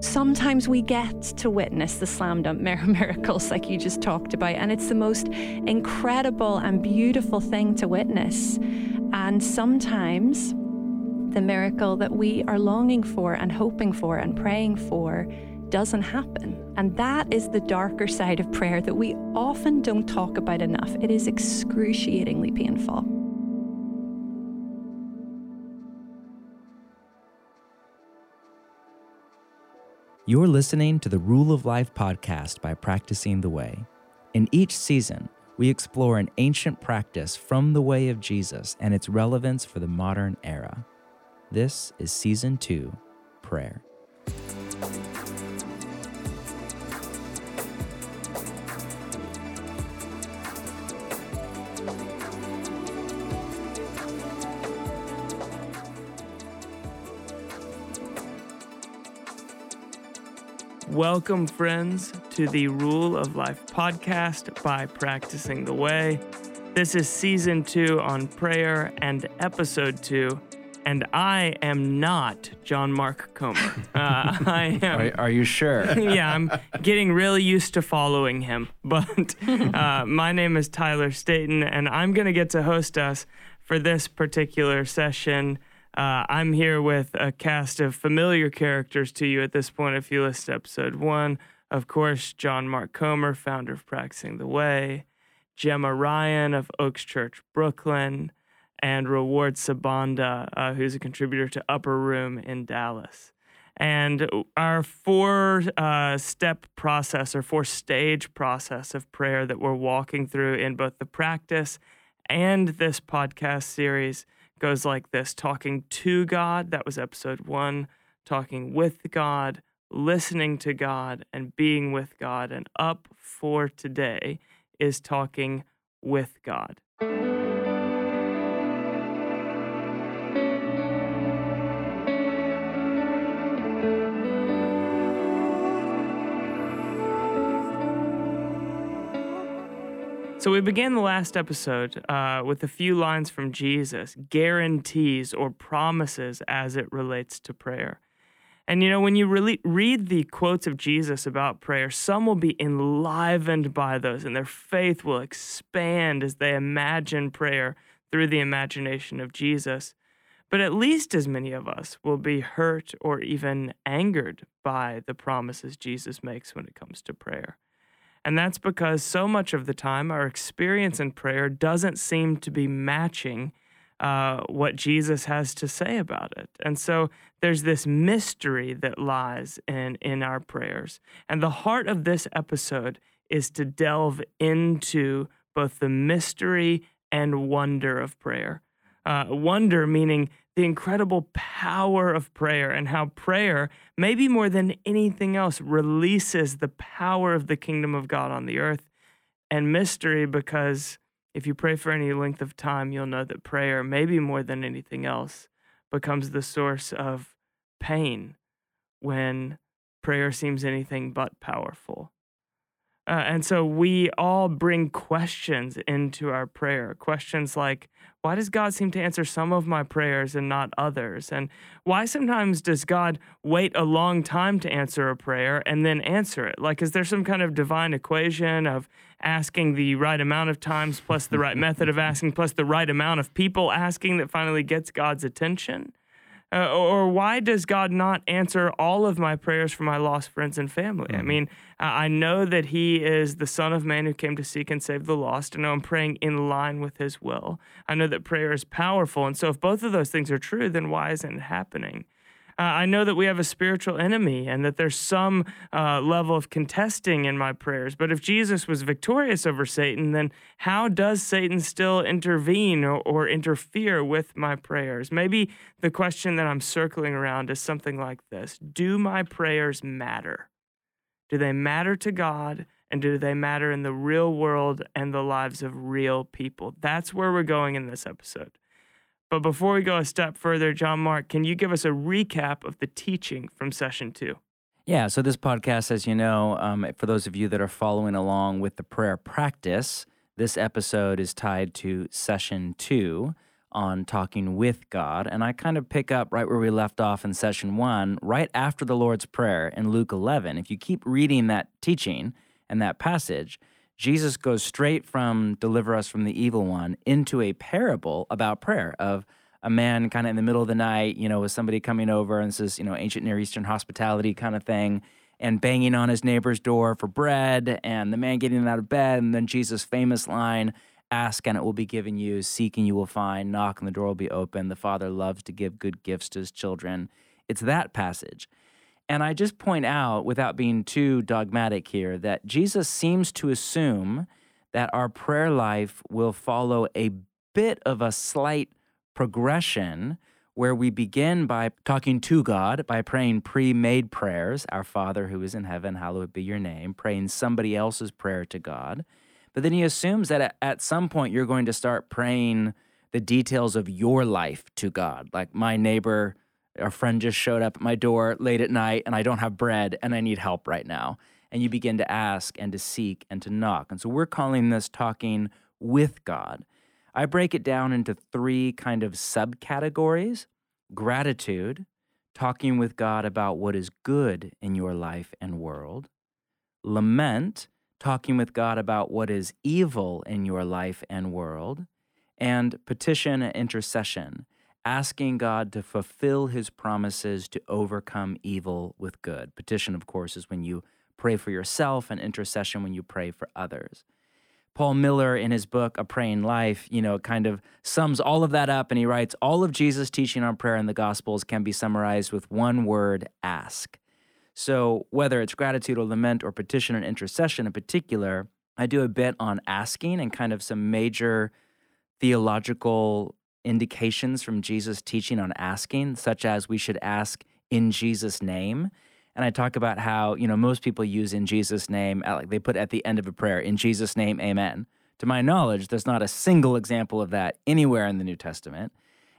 Sometimes we get to witness the slam dunk miracles like you just talked about, and it's the most incredible and beautiful thing to witness. And sometimes the miracle that we are longing for and hoping for and praying for doesn't happen. And that is the darker side of prayer that we often don't talk about enough. It is excruciatingly painful. You're listening to the Rule of Life podcast by Practicing the Way. In each season, we explore an ancient practice from the way of Jesus and its relevance for the modern era. This is season two prayer. Welcome, friends, to the Rule of Life podcast by Practicing the Way. This is season two on prayer and episode two, and I am not John Mark Comer. Uh, I am. Are, are you sure? yeah, I'm getting really used to following him. But uh, my name is Tyler Staton, and I'm going to get to host us for this particular session. Uh, I'm here with a cast of familiar characters to you at this point. If you listen to episode one, of course, John Mark Comer, founder of Practicing the Way, Gemma Ryan of Oaks Church, Brooklyn, and Reward Sibanda, uh, who's a contributor to Upper Room in Dallas. And our four uh, step process or four stage process of prayer that we're walking through in both the practice and this podcast series goes like this talking to God, that was episode one, talking with God, listening to God, and being with God. And up for today is talking with God. So we began the last episode uh, with a few lines from Jesus, guarantees or promises as it relates to prayer. And you know, when you really read the quotes of Jesus about prayer, some will be enlivened by those, and their faith will expand as they imagine prayer through the imagination of Jesus. But at least as many of us will be hurt or even angered by the promises Jesus makes when it comes to prayer. And that's because so much of the time our experience in prayer doesn't seem to be matching uh, what Jesus has to say about it. And so there's this mystery that lies in, in our prayers. And the heart of this episode is to delve into both the mystery and wonder of prayer. Uh, wonder meaning the incredible power of prayer and how prayer, maybe more than anything else, releases the power of the kingdom of God on the earth. And mystery, because if you pray for any length of time, you'll know that prayer, maybe more than anything else, becomes the source of pain when prayer seems anything but powerful. Uh, and so we all bring questions into our prayer. Questions like, why does God seem to answer some of my prayers and not others? And why sometimes does God wait a long time to answer a prayer and then answer it? Like, is there some kind of divine equation of asking the right amount of times plus the right method of asking plus the right amount of people asking that finally gets God's attention? Uh, or why does God not answer all of my prayers for my lost friends and family? Mm-hmm. I mean, I know that He is the Son of Man who came to seek and save the lost. I know I'm praying in line with His will. I know that prayer is powerful. And so, if both of those things are true, then why isn't it happening? Uh, I know that we have a spiritual enemy and that there's some uh, level of contesting in my prayers. But if Jesus was victorious over Satan, then how does Satan still intervene or, or interfere with my prayers? Maybe the question that I'm circling around is something like this Do my prayers matter? Do they matter to God? And do they matter in the real world and the lives of real people? That's where we're going in this episode. But before we go a step further, John Mark, can you give us a recap of the teaching from session two? Yeah, so this podcast, as you know, um, for those of you that are following along with the prayer practice, this episode is tied to session two on talking with God. And I kind of pick up right where we left off in session one, right after the Lord's Prayer in Luke 11. If you keep reading that teaching and that passage, Jesus goes straight from deliver us from the evil one into a parable about prayer of a man kind of in the middle of the night, you know, with somebody coming over and this is, you know, ancient Near Eastern hospitality kind of thing and banging on his neighbor's door for bread and the man getting out of bed and then Jesus' famous line, Ask and it will be given you. Seek and you will find. Knock and the door will be open. The Father loves to give good gifts to his children. It's that passage. And I just point out, without being too dogmatic here, that Jesus seems to assume that our prayer life will follow a bit of a slight progression where we begin by talking to God, by praying pre made prayers, Our Father who is in heaven, hallowed be your name, praying somebody else's prayer to God. But then he assumes that at some point you're going to start praying the details of your life to God. Like my neighbor, a friend just showed up at my door late at night and I don't have bread and I need help right now. And you begin to ask and to seek and to knock. And so we're calling this talking with God. I break it down into three kind of subcategories gratitude, talking with God about what is good in your life and world, lament, talking with God about what is evil in your life and world, and petition and intercession, asking God to fulfill his promises to overcome evil with good. Petition, of course, is when you pray for yourself, and intercession when you pray for others. Paul Miller, in his book, A Praying Life, you know, kind of sums all of that up and he writes All of Jesus' teaching on prayer in the Gospels can be summarized with one word ask. So, whether it's gratitude or lament or petition and intercession in particular, I do a bit on asking and kind of some major theological indications from Jesus' teaching on asking, such as we should ask in Jesus' name. And I talk about how, you know, most people use in Jesus' name, like they put at the end of a prayer, in Jesus' name, amen. To my knowledge, there's not a single example of that anywhere in the New Testament.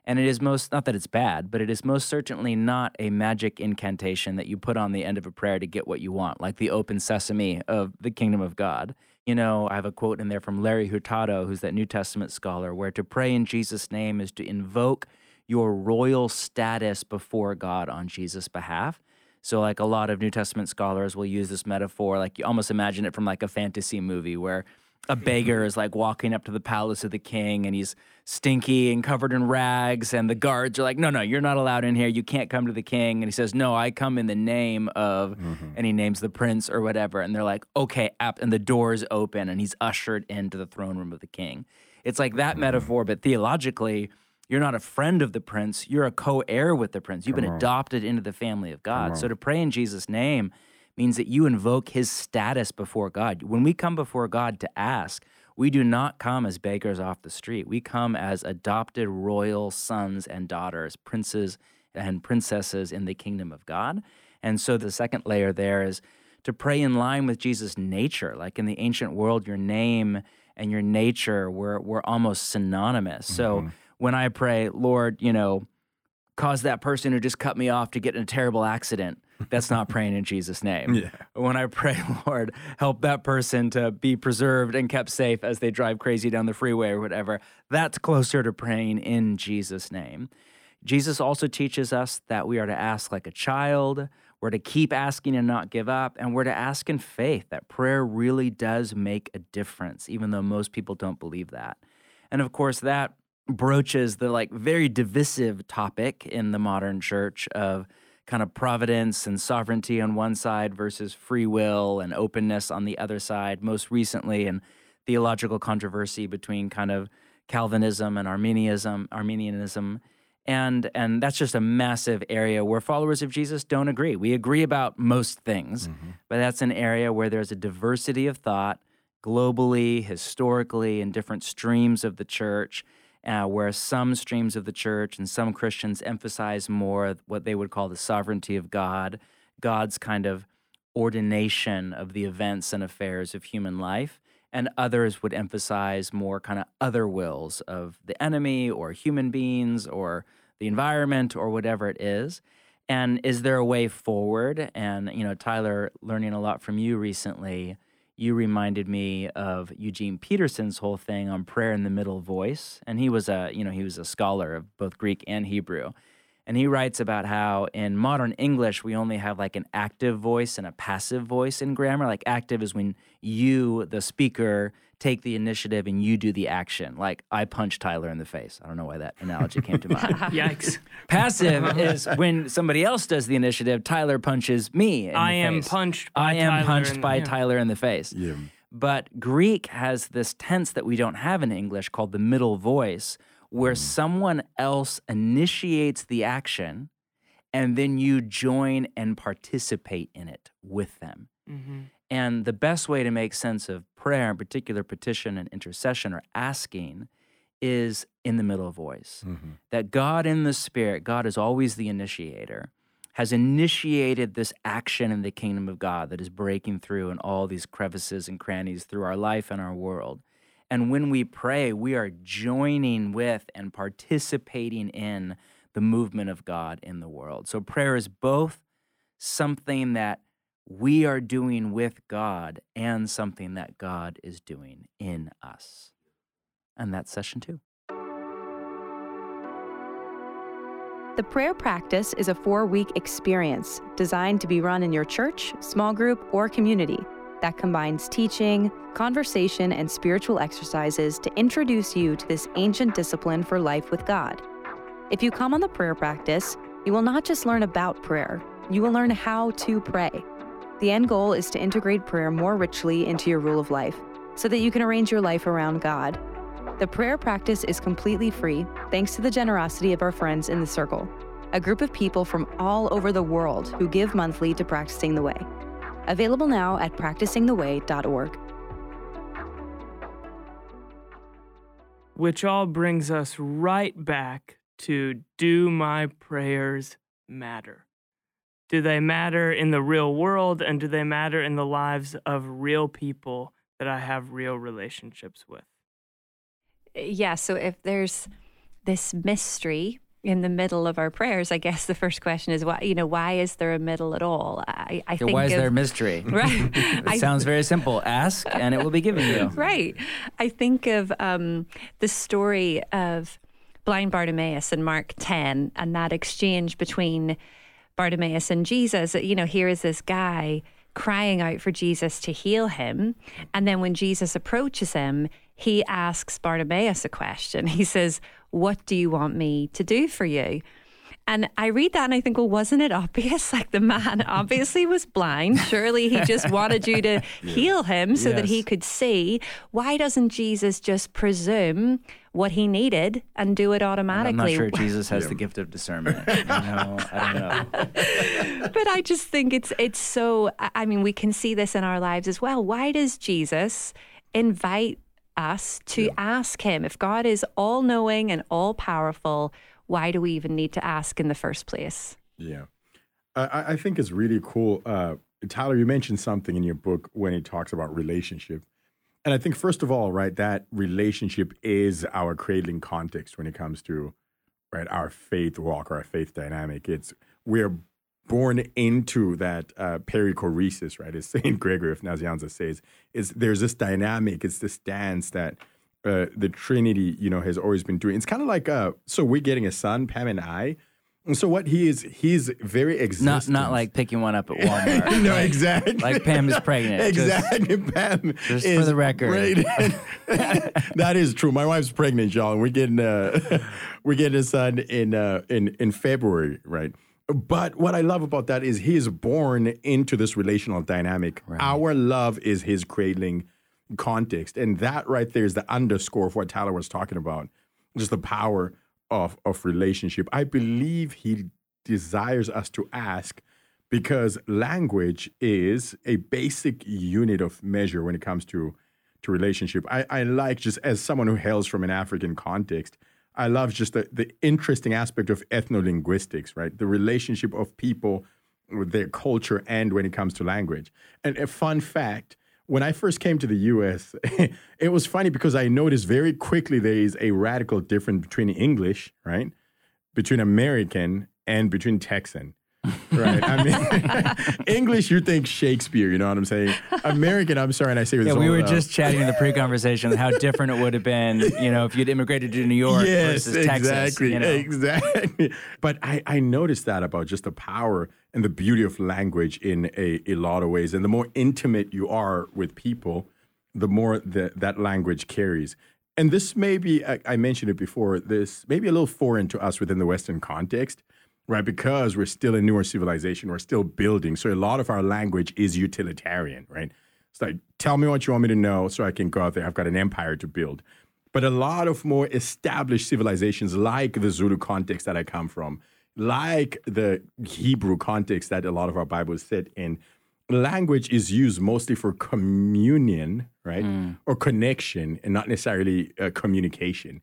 And it is most, not that it's bad, but it is most certainly not a magic incantation that you put on the end of a prayer to get what you want, like the open sesame of the kingdom of God. You know, I have a quote in there from Larry Hurtado, who's that New Testament scholar, where to pray in Jesus' name is to invoke your royal status before God on Jesus' behalf. So, like a lot of New Testament scholars will use this metaphor, like you almost imagine it from like a fantasy movie where a beggar is like walking up to the palace of the king and he's stinky and covered in rags and the guards are like no no you're not allowed in here. You can't come to the king. And he says no i come in the name of mm-hmm. and he names the prince or whatever. And they're like okay and the doors open and he's ushered into the throne room of the king. It's like that mm-hmm. metaphor but theologically you're not a friend of the prince. You're a co-heir with the prince. You've come been on. adopted into the family of god. So to pray in jesus name means that you invoke his status before God. When we come before God to ask, we do not come as beggars off the street. We come as adopted royal sons and daughters, princes and princesses in the kingdom of God. And so the second layer there is to pray in line with Jesus' nature. Like in the ancient world, your name and your nature were, were almost synonymous. Mm-hmm. So when I pray, Lord, you know, cause that person who just cut me off to get in a terrible accident, that's not praying in Jesus' name. Yeah. When I pray, Lord, help that person to be preserved and kept safe as they drive crazy down the freeway or whatever, that's closer to praying in Jesus' name. Jesus also teaches us that we are to ask like a child, we're to keep asking and not give up, and we're to ask in faith that prayer really does make a difference, even though most people don't believe that. And of course, that broaches the like very divisive topic in the modern church of kind of providence and sovereignty on one side versus free will and openness on the other side. Most recently, in theological controversy between kind of Calvinism and Arminianism, Arminianism, and and that's just a massive area where followers of Jesus don't agree. We agree about most things, mm-hmm. but that's an area where there's a diversity of thought globally, historically, in different streams of the church uh, where some streams of the church and some Christians emphasize more what they would call the sovereignty of God, God's kind of ordination of the events and affairs of human life. And others would emphasize more kind of other wills of the enemy or human beings or the environment or whatever it is. And is there a way forward? And, you know, Tyler, learning a lot from you recently, you reminded me of Eugene Peterson's whole thing on prayer in the middle voice, and he was a you know he was a scholar of both Greek and Hebrew, and he writes about how in modern English we only have like an active voice and a passive voice in grammar. Like active is when you, the speaker, take the initiative and you do the action. Like I punch Tyler in the face. I don't know why that analogy came to mind. Yikes. Passive is when somebody else does the initiative. Tyler punches me. In I the am face. punched by I am Tyler punched in- by yeah. Tyler in the face. Yeah. But Greek has this tense that we don't have in English called the middle voice, where someone else initiates the action and then you join and participate in it with them. Mhm. And the best way to make sense of prayer, in particular petition and intercession or asking, is in the middle voice. Mhm. That God in the Spirit, God is always the initiator, has initiated this action in the kingdom of God that is breaking through in all these crevices and crannies through our life and our world. And when we pray, we are joining with and participating in the movement of God in the world. So prayer is both something that we are doing with God and something that God is doing in us. And that's session two. The prayer practice is a four week experience designed to be run in your church, small group, or community that combines teaching, conversation, and spiritual exercises to introduce you to this ancient discipline for life with God. If you come on the prayer practice, you will not just learn about prayer, you will learn how to pray. The end goal is to integrate prayer more richly into your rule of life so that you can arrange your life around God the prayer practice is completely free thanks to the generosity of our friends in the Circle, a group of people from all over the world who give monthly to Practicing the Way. Available now at practicingtheway.org. Which all brings us right back to do my prayers matter? Do they matter in the real world and do they matter in the lives of real people that I have real relationships with? yeah, so if there's this mystery in the middle of our prayers, I guess the first question is why, you know, why is there a middle at all? I, I So think why is of, there a mystery? Right. it I- sounds very simple. Ask and it will be given you. Right. I think of um, the story of blind Bartimaeus in Mark 10 and that exchange between Bartimaeus and Jesus. You know, here is this guy crying out for Jesus to heal him. And then when Jesus approaches him, he asks Bartimaeus a question. He says, What do you want me to do for you? And I read that and I think, well, wasn't it obvious? Like the man obviously was blind. Surely he just wanted you to heal him so that he could see. Why doesn't Jesus just presume what he needed and do it automatically? I'm not sure Jesus has the gift of discernment. Know, I don't know. but I just think it's it's so. I I mean, we can see this in our lives as well. Why does Jesus invite us to ask Him if God is all knowing and all powerful? Why do we even need to ask in the first place? Yeah. I, I- think it's really cool. Uh, Tyler, you mentioned something in your book when it talks about relationship. And I think, first of all, right, that relationship is our cradling context when it comes to, right, our faith walk or our faith dynamic. It's, we're born into that uh, perichoresis, right, as St. Gregory of Nazianzus says, is there's this dynamic, it's this dance that uh, the Trinity, you know, has always been doing. It's kind of like, uh, so we're getting a son, Pam and I. And so what he is, he's very Not existence. not like picking one up at Walmart. no, Like- exactly. Like Pam is pregnant. Just- Exactly, Pam. just for the record. that is true. My wife's pregnant, y'all, and we're getting uh, we're getting a son in uh, in in February, right? But what I love about that is he is born into this relational dynamic. Our love is his cradling context, and that right there is the underscore of what Tyler was talking about. Just the power of of relationship. I believe he desires us to ask because language is a basic unit of measure when it comes to to relationship. I, I like just as someone who hails from an African context, I love just the, the interesting aspect of ethnolinguistics, right? The relationship of people with their culture and when it comes to language. And a fun fact, when I first came to the US, it was funny because I noticed very quickly there is a radical difference between English, right? Between American and between Texan. Right? I mean, English, you think Shakespeare, you know what I'm saying? American, I'm sorry, and I say this Yeah, we were just chatting in the pre-conversation how different it would have been, you know, if you'd immigrated to New York yes, versus Texas. exactly, you know? exactly. But I, I noticed that about just the power and the beauty of language in a, a lot of ways. And the more intimate you are with people, the more that that language carries. And this may be, I, I mentioned it before, this may be a little foreign to us within the Western context, right? Because we're still a newer civilization, we're still building. So a lot of our language is utilitarian, right? It's like, tell me what you want me to know so I can go out there. I've got an empire to build. But a lot of more established civilizations, like the Zulu context that I come from, like the Hebrew context that a lot of our Bibles sit in, language is used mostly for communion, right? Or connection and not necessarily uh, communication.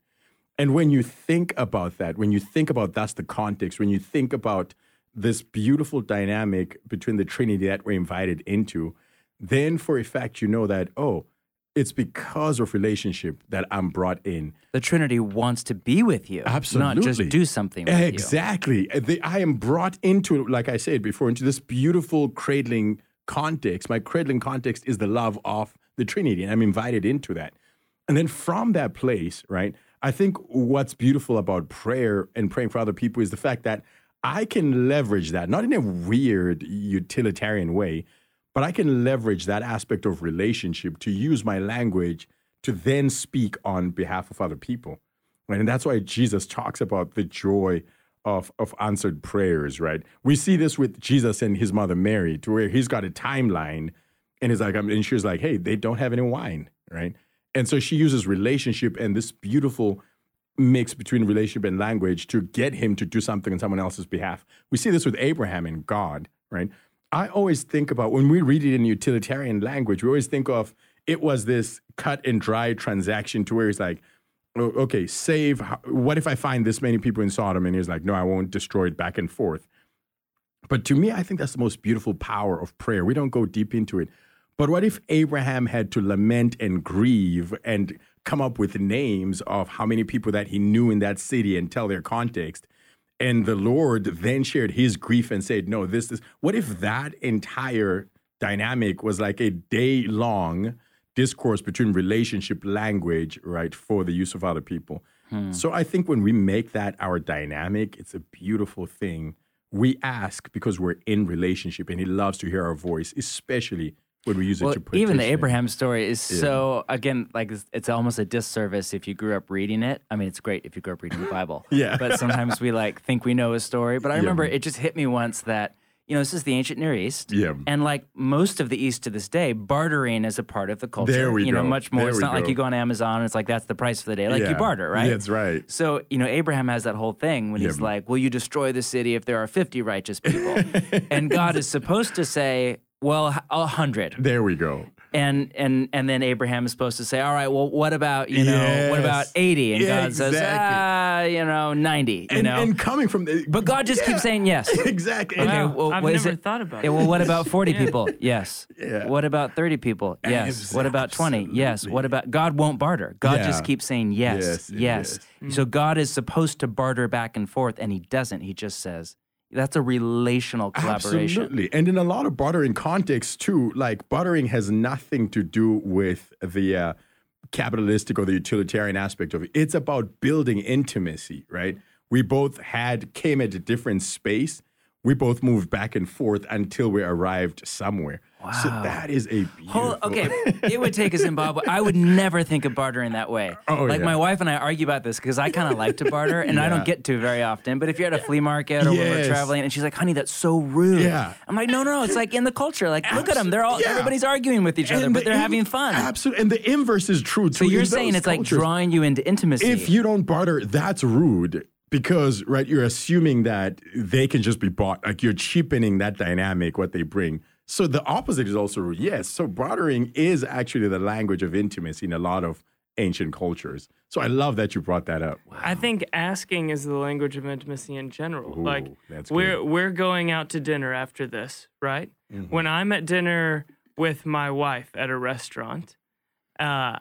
And when you think about that, when you think about that's the context, when you think about this beautiful dynamic between the Trinity that we're invited into, then for a fact you know that, oh, it's because of relationship that I'm brought in. The Trinity wants to be with you, absolutely, not just do something with you. Exactly. The- I am brought into, like I said before, into this beautiful cradling context. My cradling context is the love of the Trinity, and I'm invited into that. And then from that place, right, I think what's beautiful about prayer and praying for other people is the fact that I can leverage that, not in a weird utilitarian way, but I can leverage that aspect of relationship to use my language to then speak on behalf of other people. And that's why Jesus talks about the joy of, of answered prayers, right? We see this with Jesus and his mother Mary, to where he's got a timeline and he's like, and she's like, hey, they don't have any wine, right? And so she uses relationship and this beautiful mix between relationship and language to get him to do something on someone else's behalf. We see this with Abraham and God, right? I always think about when we read it in utilitarian language, we always think of it was this cut and dry transaction to where it's like, "Oh, okay, save. What if I find this many people in Sodom? And he's like, no, I won't destroy it back and forth. But to me, I think that's the most beautiful power of prayer. We don't go deep into it. But what if Abraham had to lament and grieve and come up with names of how many people that he knew in that city and tell their context? And the Lord then shared his grief and said, No, this is what if that entire dynamic was like a day long discourse between relationship language, right, for the use of other people? Hmm. So I think when we make that our dynamic, it's a beautiful thing. We ask because we're in relationship and he loves to hear our voice, especially when we use Well, it to put even the Abraham story is so again like it's, it's almost a disservice if you grew up reading it. I mean, it's great if you grew up reading the Bible. Yeah. But sometimes we like think we know a story. But I remember it just hit me once that you know this is the ancient Near East. Yeah. And like most of the East to this day, bartering is a part of the culture. There we you know, much more. There it's not like you go on Amazon and it's like that's the price for the day. Like you barter, right? That's right. So, you know, Abraham has that whole thing when he's like, Will you destroy the city if there are 50 righteous people? and God is supposed to say, Well, a hundred. There we go. And and and then Abraham is supposed to say, All right, well, what about, you know, what about Yes. 80? And Yeah, God says, exactly. Ah, you know, 90, you And, know. and coming from the but God just keeps saying yes. exactly. Okay, Wow, well, I've what is never it? thought about it. well, what about 40 people? Yes. Yeah. What about 30 people? Yes. What about 20? Yes. What about God won't barter. God Yeah. just keeps saying yes, Yes, yes. and So God is supposed to barter back and forth and he doesn't. He just says that's a relational collaboration. Absolutely. And in a lot of bartering contexts too, like bartering has nothing to do with the uh, capitalistic or the utilitarian aspect of it. It's about building intimacy, right? We both had came at a different space. We both moved back and forth until we arrived somewhere. So that is a beautiful. Hold, okay, it would take a Zimbabwe. I would never think of bartering that way. Oh, like yeah. my wife and I argue about this because I kind of like to barter, and I don't get to very often. But if you're at a flea market or when we're traveling, and she's like, "Honey, that's so rude," Yeah. I'm like, "No, no, no. It's like in the culture. Like, look at them. They're all Yeah. everybody's arguing with each other, And but the they're in- having fun." Absolutely. And the inverse is true too. So you're saying it's like drawing you into intimacy. If you don't barter, that's rude because right, you're assuming that they can just be bought. Like you're cheapening that dynamic, what they bring. So the opposite is also rude. Yes. So bartering is actually the language of intimacy in a lot of ancient cultures. So I love that you brought that up. I think asking is the language of intimacy in general. Ooh, like that's we're good. we're going out to dinner after this, right? Mm-hmm. When I'm at dinner with my wife at a restaurant, uh,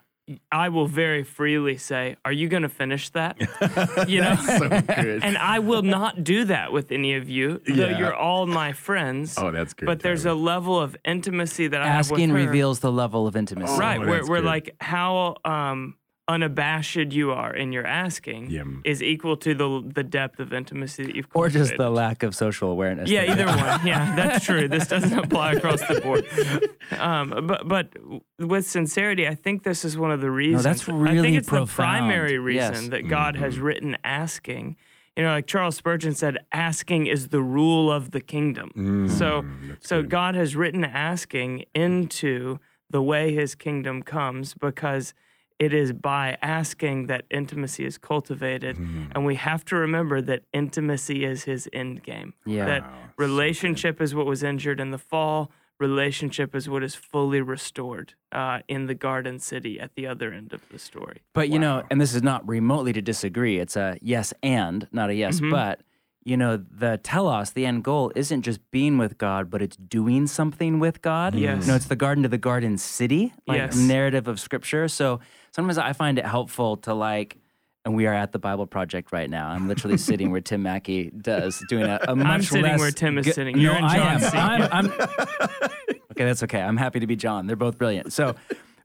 I will very freely say, "Are you going to finish that?" you know, so good. and I will not do that with any of you, though Yeah. you're all my friends. Oh, that's good, But there's a level of intimacy that I have Asking with her. reveals the level of intimacy. right Oh, where, that's where good. like how um unabashed you are in your asking Yeah. is equal to the the depth of intimacy that you've Or just the lack of social awareness. yeah either one. Yeah that's true. This doesn't apply across the board. Um but but with sincerity i think this is one of the reasons that's really i really think it's profound. the primary reason Yes. that god has written asking. You know like charles spurgeon said asking is the rule of the kingdom. So so god has written asking into the way his kingdom comes because it is by asking that intimacy is cultivated and we have to remember that intimacy is his end game Yeah. that relationship is what was injured in the fall relationship is what is fully restored uh, in the garden city at the other end of the story But you know, and this is not remotely to disagree. It's a yes and, not a yes Mm-hmm. but. You know, the telos, the end goal, isn't just being with God, but it's doing something with God. Yes. You know, it's the garden to the garden city, like Yes. narrative of scripture. So sometimes I find it helpful to like, and we are at the Bible Project right now. I'm literally sitting where Tim Mackie does, doing a, a much I'm sitting less where Tim is sitting. No, You're in I am. John's seat. I'm, I'm, okay, that's okay. I'm happy to be John. They're both brilliant. So,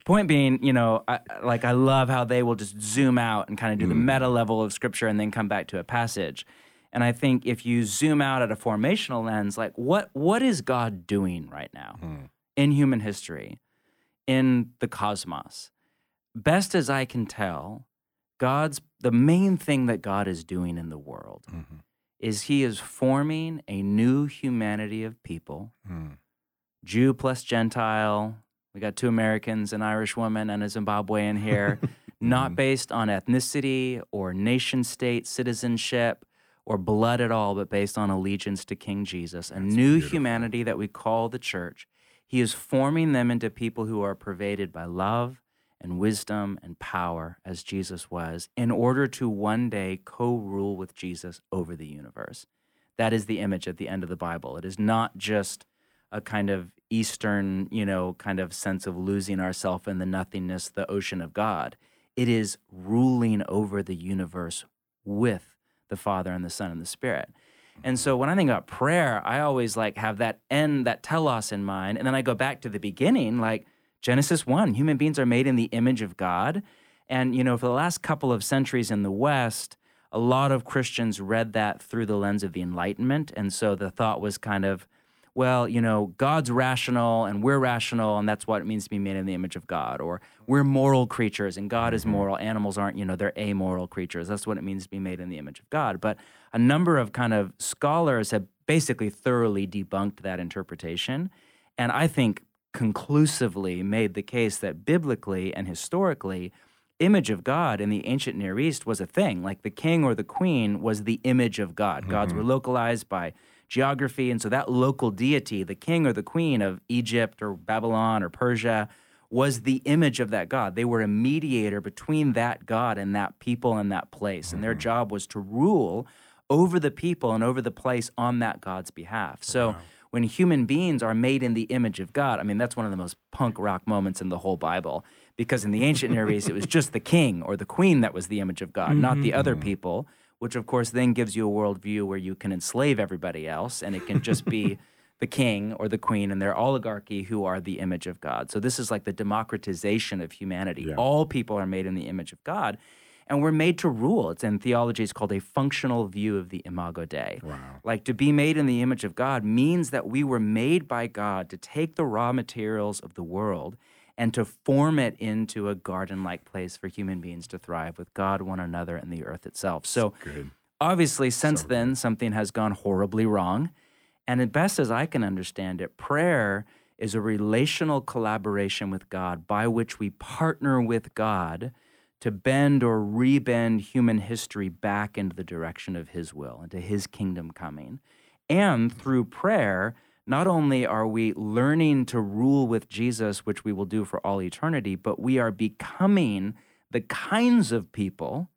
point being, you know, I, like I love how they will just zoom out and kind of do the mm. meta level of scripture and then come back to a passage. And I think if you zoom out at a formational lens, like what what is God doing right now hmm. in human history, in the cosmos? Best as I can tell, God's the main thing that God is doing in the world mm-hmm. is he is forming a new humanity of people. Hmm. Jew plus Gentile. We got two Americans, an Irish woman, and a Zimbabwean here, not hmm. based on ethnicity or nation state citizenship or blood at all, but based on allegiance to King Jesus, a new humanity that we call the church. He is forming them into people who are pervaded by love and wisdom and power, as Jesus was, in order to one day co rule with Jesus over the universe. That is the image at the end of the Bible. It is not just a kind of Eastern, you know, kind of sense of losing ourselves in the nothingness, the ocean of God. It is ruling over the universe with the Father and the Son and the Spirit. And so when I think about prayer, I always like have that end, that telos in mind. And then I go back to the beginning, like Genesis 1, human beings are made in the image of God. And, you know, for the last couple of centuries in the West, a lot of Christians read that through the lens of the Enlightenment. And so the thought was kind of, well, you know, God's rational and we're rational, and that's what it means to be made in the image of God. Or we're moral creatures and God is mm-hmm. moral. Animals aren't, you know, they're amoral creatures. That's what it means to be made in the image of God. But a number of kind of scholars have basically thoroughly debunked that interpretation. And I think conclusively made the case that biblically and historically, image of God in the ancient Near East was a thing. Like the king or the queen was the image of God. Gods mm-hmm. were localized by geography. And so that local deity, the king or the queen of Egypt or Babylon or Persia, was the image of that God. They were a mediator between that God and that people and that place. And their mm-hmm. job was to rule over the people and over the place on that God's behalf. So when human beings are made in the image of God, I mean, that's one of the most punk rock moments in the whole Bible. Because in the ancient Near East, it was just the king or the queen that was the image of God, not the other mm-hmm. people, which of course then gives you a worldview where you can enslave everybody else and it can just be the king or the queen and their oligarchy who are the image of God. So this is like the democratization of humanity. All people are made in the image of God. And we're made to rule. It's in theology, it's called a functional view of the imago Dei. Wow. Like to be made in the image of God means that we were made by God to take the raw materials of the world and to form it into a garden like place for human beings to thrive with God, one another, and the earth itself. So, obviously, since then, something has gone horribly wrong. And at best as I can understand it, prayer is a relational collaboration with God by which we partner with God to bend or rebend human history back into the direction of His will, into His kingdom coming. And through prayer, not only are we learning to rule with Jesus, which we will do for all eternity, but we are becoming the kinds of people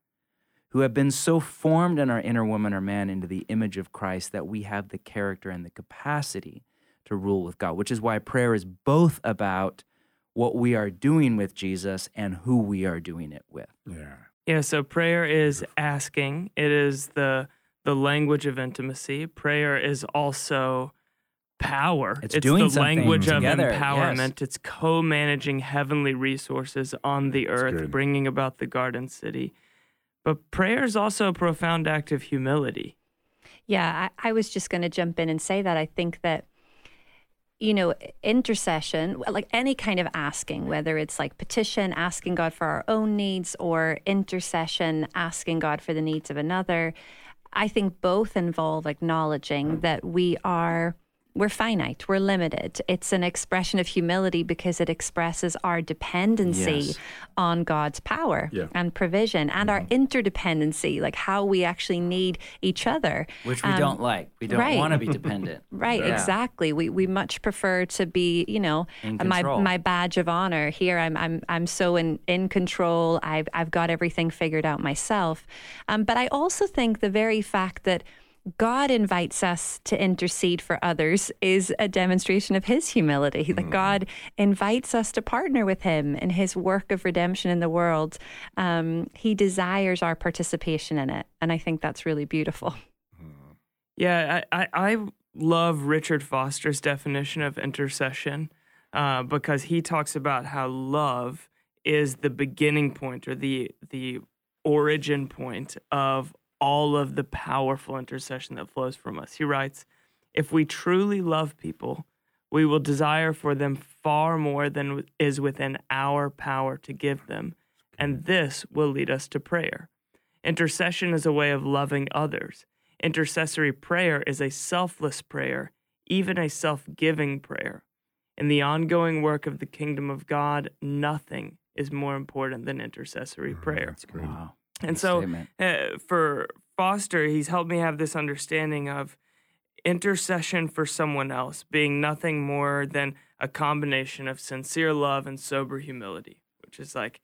who have been so formed in our inner woman or man into the image of Christ that we have the character and the capacity to rule with God, which is why prayer is both about what we are doing with Jesus and who we are doing it with. Yeah. Yeah, so prayer is asking. It is the the language of intimacy. Prayer is also power. It's doing the something language together, of yes. empowerment. It's co-managing heavenly resources on the earth, good. bringing about the garden city. But prayer is also a profound act of humility. Yeah, I, I was just going to jump in and say that. I think that, you know, intercession, like any kind of asking, whether it's like petition, asking God for our own needs, or intercession, asking God for the needs of another, I think both involve acknowledging that we are. We're finite, we're limited. It's an expression of humility because it expresses our dependency Yes. on God's power Yeah. and provision and our interdependency, like how we actually need each other. Which we Um, don't like. We don't right. want to be dependent. Right, Yeah. exactly. We we much prefer to be, you know, my my badge of honor. Here I'm I'm I'm so in in control. I've I've got everything figured out myself. Um, but I also think the very fact that God invites us to intercede for others is a demonstration of his humility. That God invites us to partner with him in his work of redemption in the world. Um, he desires our participation in it. And I think that's really beautiful. Yeah, I, I, I love Richard Foster's definition of intercession uh, because he talks about how love is the beginning point or the the origin point of all of the powerful intercession that flows from us. He writes, if we truly love people, we will desire for them far more than is within our power to give them, and this will lead us to prayer. Intercession is a way of loving others. Intercessory prayer is a selfless prayer, even a self giving prayer. In the ongoing work of the kingdom of God, nothing is more important than intercessory mm, prayer. That's great. Wow. And so uh, for Foster, he's helped me have this understanding of intercession for someone else being nothing more than a combination of sincere love and sober humility, which is like,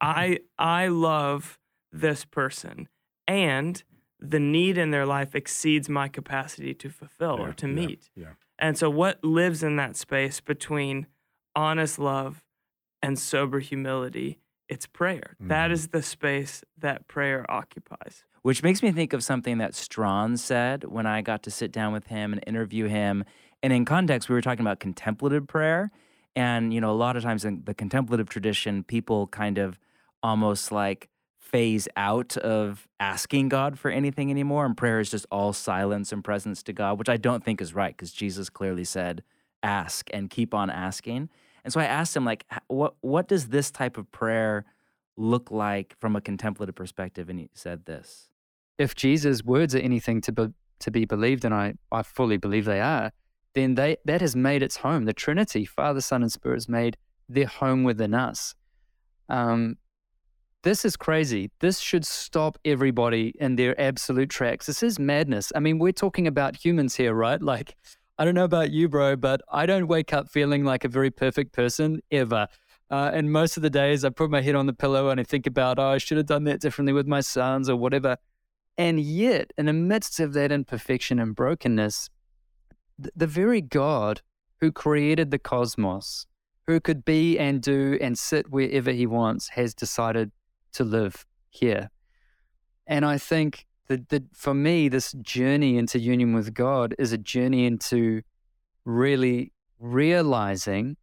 I I love this person and the need in their life exceeds my capacity to fulfill or Yeah, to yeah, meet. Yeah. And so, what lives in that space between honest love and sober humility? It's prayer. That Mhm. is the space that prayer occupies. Which makes me think of something that Strahan said when I got to sit down with him and interview him. And in context, we were talking about contemplative prayer. And, you know, a lot of times in the contemplative tradition, people kind of almost like phase out of asking God for anything anymore. And prayer is just all silence and presence to God, which I don't think is right because Jesus clearly said, ask and keep on asking. And so I asked him, like, what, what does this type of prayer look like from a contemplative perspective? And he said this. if Jesus' words are anything to be, to be believed, and I, I fully believe they are, then they that has made its home. The Trinity, Father, Son, and Spirit, has made their home within us. Um, this is crazy. This should stop everybody in their absolute tracks. This is madness. I mean, we're talking about humans here, right? Like, I don't know about you, bro, but I don't wake up feeling like a very perfect person ever. Uh, and most of the days, I put my head on the pillow and I think about, oh, I should have done that differently with my sons or whatever. And yet, in the midst of that imperfection and brokenness, th- the very God who created the cosmos, who could be and do and sit wherever he wants, has decided to live here. And I think that, that for me, this journey into union with God is a journey into really realizing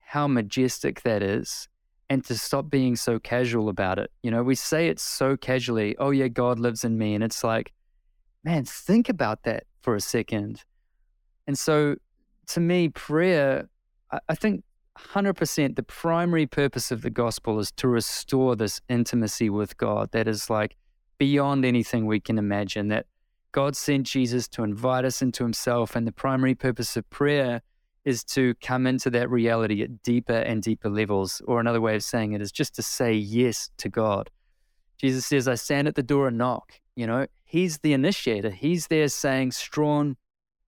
how majestic that is and to stop being so casual about it. You know, we say it so casually, oh, yeah, God lives in me. And it's like, man, think about that for a second. And so to me, prayer, I think 100% the primary purpose of the gospel is to restore this intimacy with God that is like beyond anything we can imagine. That God sent Jesus to invite us into himself. And the primary purpose of prayer is to come into that reality at deeper and deeper levels. Or another way of saying it is just to say yes to God. Jesus says, I stand at the door and knock. You know, He's the initiator. He's there saying, Strahan,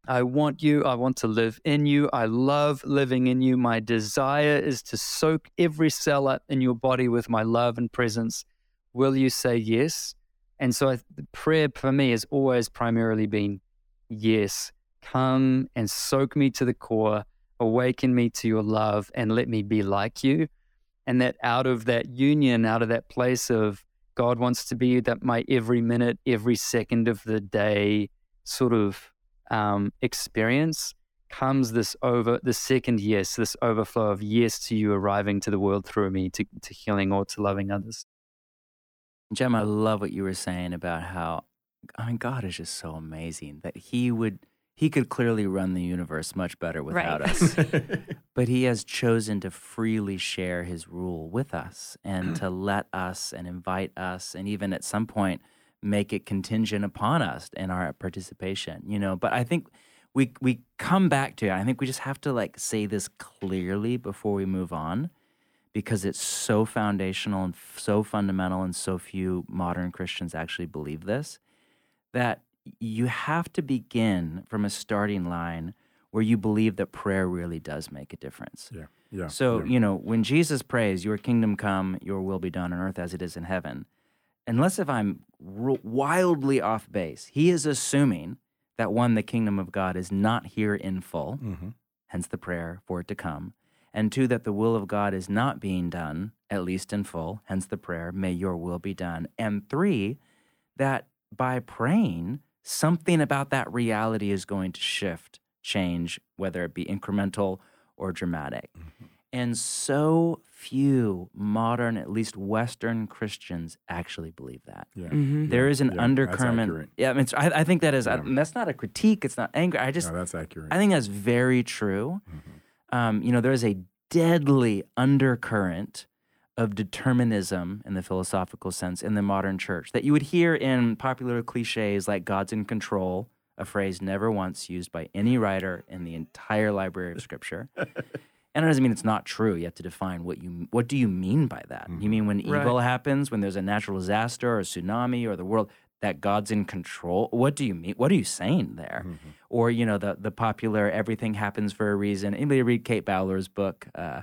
I want you. I want to live in you. I love living in you. My desire is to soak every cell up in your body with my love and presence. Will you say yes? And so I, prayer for me has always primarily been yes. Come and soak me to the core. awaken me to your love and let me be like you. And that out of that union, out of that place of God wants to be that my every minute, every second of the day sort of um, experience comes this over the second yes, this overflow of yes to you arriving to the world through me to, to healing or to loving others. Gemma, I love what you were saying about how I mean God is just so amazing that he would he could clearly run the universe much better without Right. us. but he has chosen to freely share his rule with us and to let us and invite us and even at some point make it contingent upon us in our participation you know but i think we we come back to it i think we just have to like say this clearly before we move on because it's so foundational and f- so fundamental and so few modern christians actually believe this that you have to begin from a starting line where you believe that prayer really does make a difference Yeah. Yeah. so, yeah. you know, when Jesus prays, Your kingdom come, Your will be done on earth as it is in heaven, unless if I'm wildly off base, he is assuming that one, the kingdom of God is not here in full, Mhm. hence the prayer for it to come, and two, that the will of God is not being done, at least in full, hence the prayer, may your will be done, and three, that by praying, something about that reality is going to shift, change, whether it be incremental or dramatic. And so few modern, at least Western Christians actually believe that. yeah. Mhm. There is an Yeah, undercurrent. accurate. Yeah, I, mean, it's- I, I think that is. Yeah. and that's not a critique. It's not anger. I just, No, that's accurate. I think that's very true. Mhm. Um, you know, there is a deadly undercurrent of determinism in the philosophical sense in the modern church that you would hear in popular cliches like God's in control, a phrase never once used by any writer in the entire library of scripture. and it doesn't mean it's not true. You have to define what you what do you mean by that? You mean when Right. evil happens, when there's a natural disaster or a tsunami or the world that God's in control? What do you mean? What are you saying there? Or you know the the popular everything happens for a reason. Anybody read Kate Bowler's book? Uh,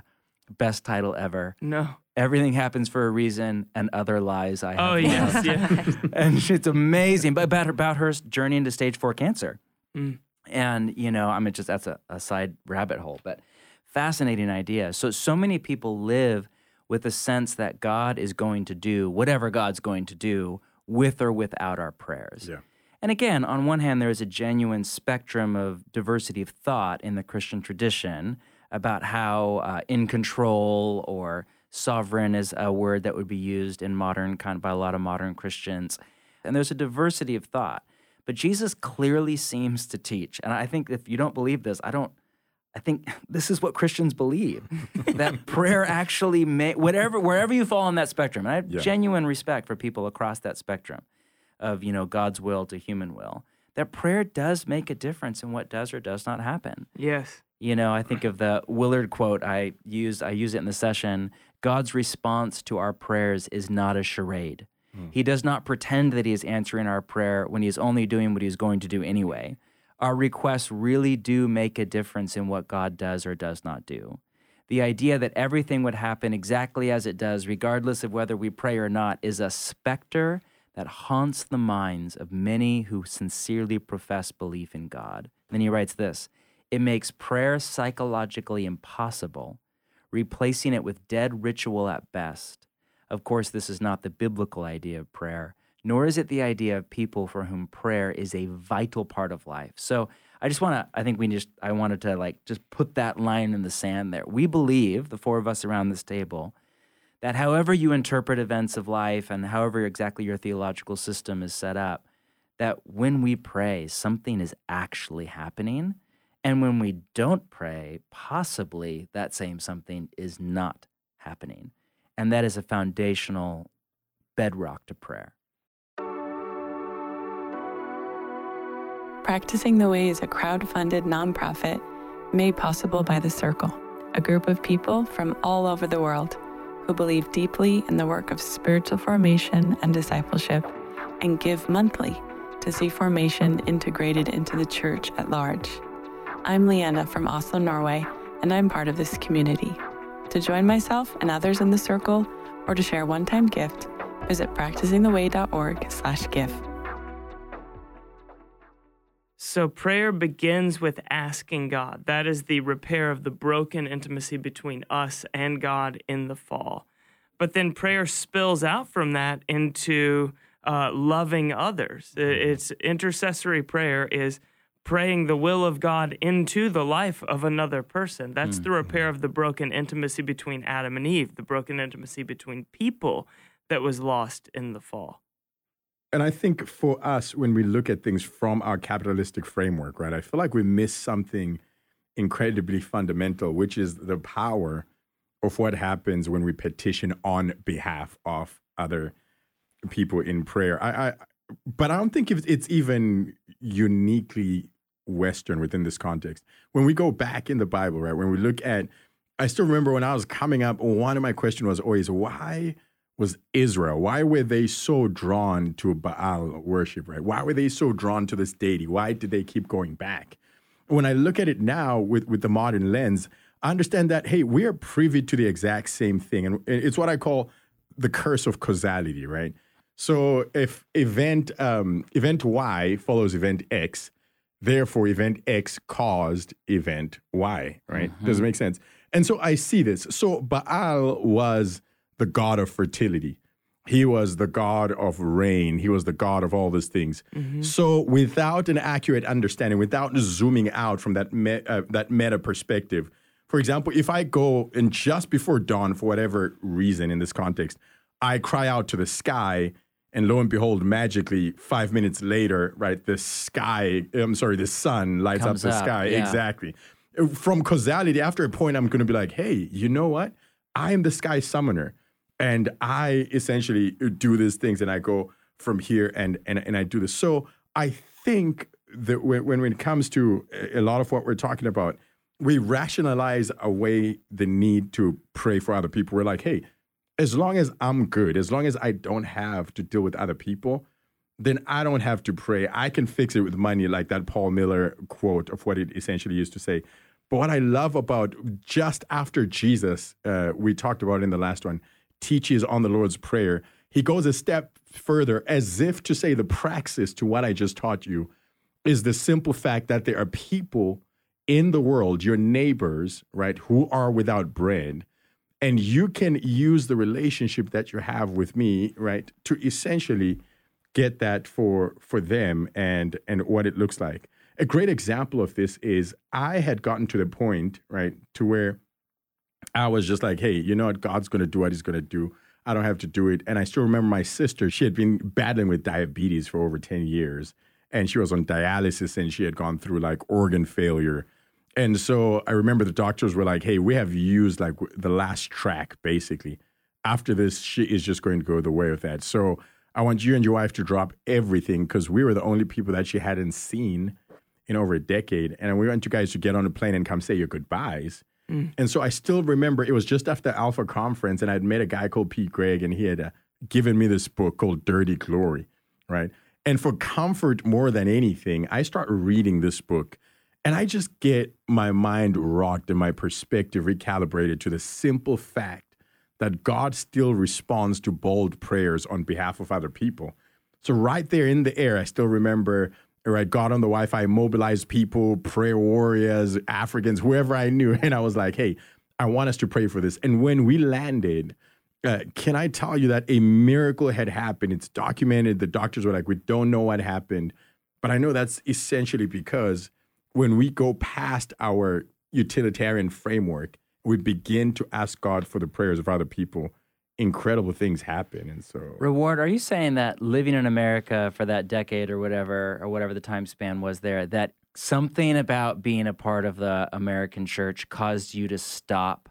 best title ever. No. Everything happens for a reason, and other lies I have. Oh loved." yes, yeah. and it's amazing. But about her, about her journey into stage four cancer, Mm. and you know, I mean, just that's a, a side rabbit hole, but fascinating idea. So so many people live with a sense that God is going to do whatever God's going to do with or without our prayers. Yeah. And again, on one hand, there is a genuine spectrum of diversity of thought in the Christian tradition about how uh, in control or sovereign is a word that would be used in modern kind by a lot of modern Christians. And there's a diversity of thought. But Jesus clearly seems to teach, and I think if you don't believe this, I don't. I think this is what Christians believe that prayer actually may whatever wherever you fall on that spectrum. And I have Yeah. genuine respect for people across that spectrum of you know God's will to human will. That prayer does make a difference in what does or does not happen. Yes. You know, I think of the Willard quote I used. I use it in the session. God's response to our prayers is not a charade. Hmm. He does not pretend that he is answering our prayer when he is only doing what he's going to do anyway. Our requests really do make a difference in what God does or does not do. The idea that everything would happen exactly as it does, regardless of whether we pray or not, is a specter that haunts the minds of many who sincerely profess belief in God. Then he writes this It makes prayer psychologically impossible, replacing it with dead ritual at best. Of course, this is not the biblical idea of prayer, nor is it the idea of people for whom prayer is a vital part of life. So I just want to, I think we just, I wanted to like just put that line in the sand there. We believe, the four of us around this table, that however you interpret events of life and however exactly your theological system is set up, that when we pray, something is actually happening. And when we don't pray, possibly that same something is not happening. And that is a foundational bedrock to prayer. Practicing the Way is a crowd-funded nonprofit made possible by The Circle, a group of people from all over the world who believe deeply in the work of spiritual formation and discipleship and give monthly to see formation integrated into the church at large. I'm Leanna from Oslo, Norway, and I'm part of this community. To join myself and others in The Circle or to share a one-time gift, visit practicingtheway.org/give. So prayer begins with asking God. That is the repair of the broken intimacy between us and God in the fall. But then prayer spills out from that into uh, loving others. It's intercessory prayer is praying the will of God into the life of another person. That's mm-hmm. the repair of the broken intimacy between Adam and Eve, the broken intimacy between people that was lost in the fall. And I think for us, when we look at things from our capitalistic framework, right, I feel like we miss something incredibly fundamental, which is the power of what happens when we petition on behalf of other people in prayer. I, I but I don't think it's even uniquely Western within this context. When we go back in the Bible, right, when we look at, I still remember when I was coming up, one of my questions was always, why was Israel? Why were they so drawn to Baal worship, right? Why were they so drawn to this deity? Why did they keep going back? When I look at it now with, with the modern lens, I understand that, hey, we are privy to the exact same thing. And it's what I call the curse of causality, right? So if event um, event Y follows event X, therefore event X caused event Y, right? Mm-hmm. Does it make sense? And so I see this. So Baal was the god of fertility. He was the god of rain. He was the god of all these things. Mm-hmm. So, without an accurate understanding, without zooming out from that me- uh, that meta perspective, for example, if I go and just before dawn, for whatever reason in this context, I cry out to the sky, and lo and behold, magically, five minutes later, right, the sky, I'm sorry, the sun lights Comes up the up, sky. Yeah. Exactly. From causality, after a point, I'm going to be like, hey, you know what? I am the sky summoner and I essentially do these things, and I go from here and and and I do this. So I think that when when it comes to a lot of what we're talking about, we rationalize away the need to pray for other people. We're like, hey, as long as I'm good, as long as I don't have to deal with other people, then I don't have to pray. I can fix it with money, like that Paul Miller quote of what it essentially used to say. But what I love about just after Jesus, uh, we talked about in the last one, teaches on the Lord's Prayer, he goes a step further as if to say the praxis to what I just taught you is the simple fact that there are people in the world, your neighbors, right, who are without bread. And you can use the relationship that you have with me, right, to essentially get that for for them and and what it looks like. A great example of this is I had gotten to the point, right, to where I was just like, hey, you know what? God's going to do what he's going to do. I don't have to do it. And I still remember my sister, she had been battling with diabetes for over 10 years. And she was on dialysis and she had gone through like organ failure. And so I remember the doctors were like, hey, we have used like the last track basically. After this, she is just going to go the way of that. So I want you and your wife to drop everything because we were the only people that she hadn't seen in over a decade. And we want you guys to get on a plane and come say your goodbyes. Mm. And so I still remember it was just after Alpha Conference, and I'd met a guy called Pete Greig, and he had uh, given me this book called Dirty Glory, right? And for comfort more than anything, I start reading this book, and I just get my mind rocked and my perspective recalibrated to the simple fact that God still responds to bold prayers on behalf of other people. So, right there in the air, I still remember right? Got on the Wi Fi, mobilized people, prayer warriors, Africans, whoever I knew. And I was like, hey, I want us to pray for this. And when we landed, uh, can I tell you that a miracle had happened? It's documented. The doctors were like, we don't know what happened. But I know that's essentially because when we go past our utilitarian framework, we begin to ask God for the prayers of other people incredible things happen. And so, Reward. Are you saying that living in America for that decade or whatever, or whatever the time span was there, that something about being a part of the American church caused you to stop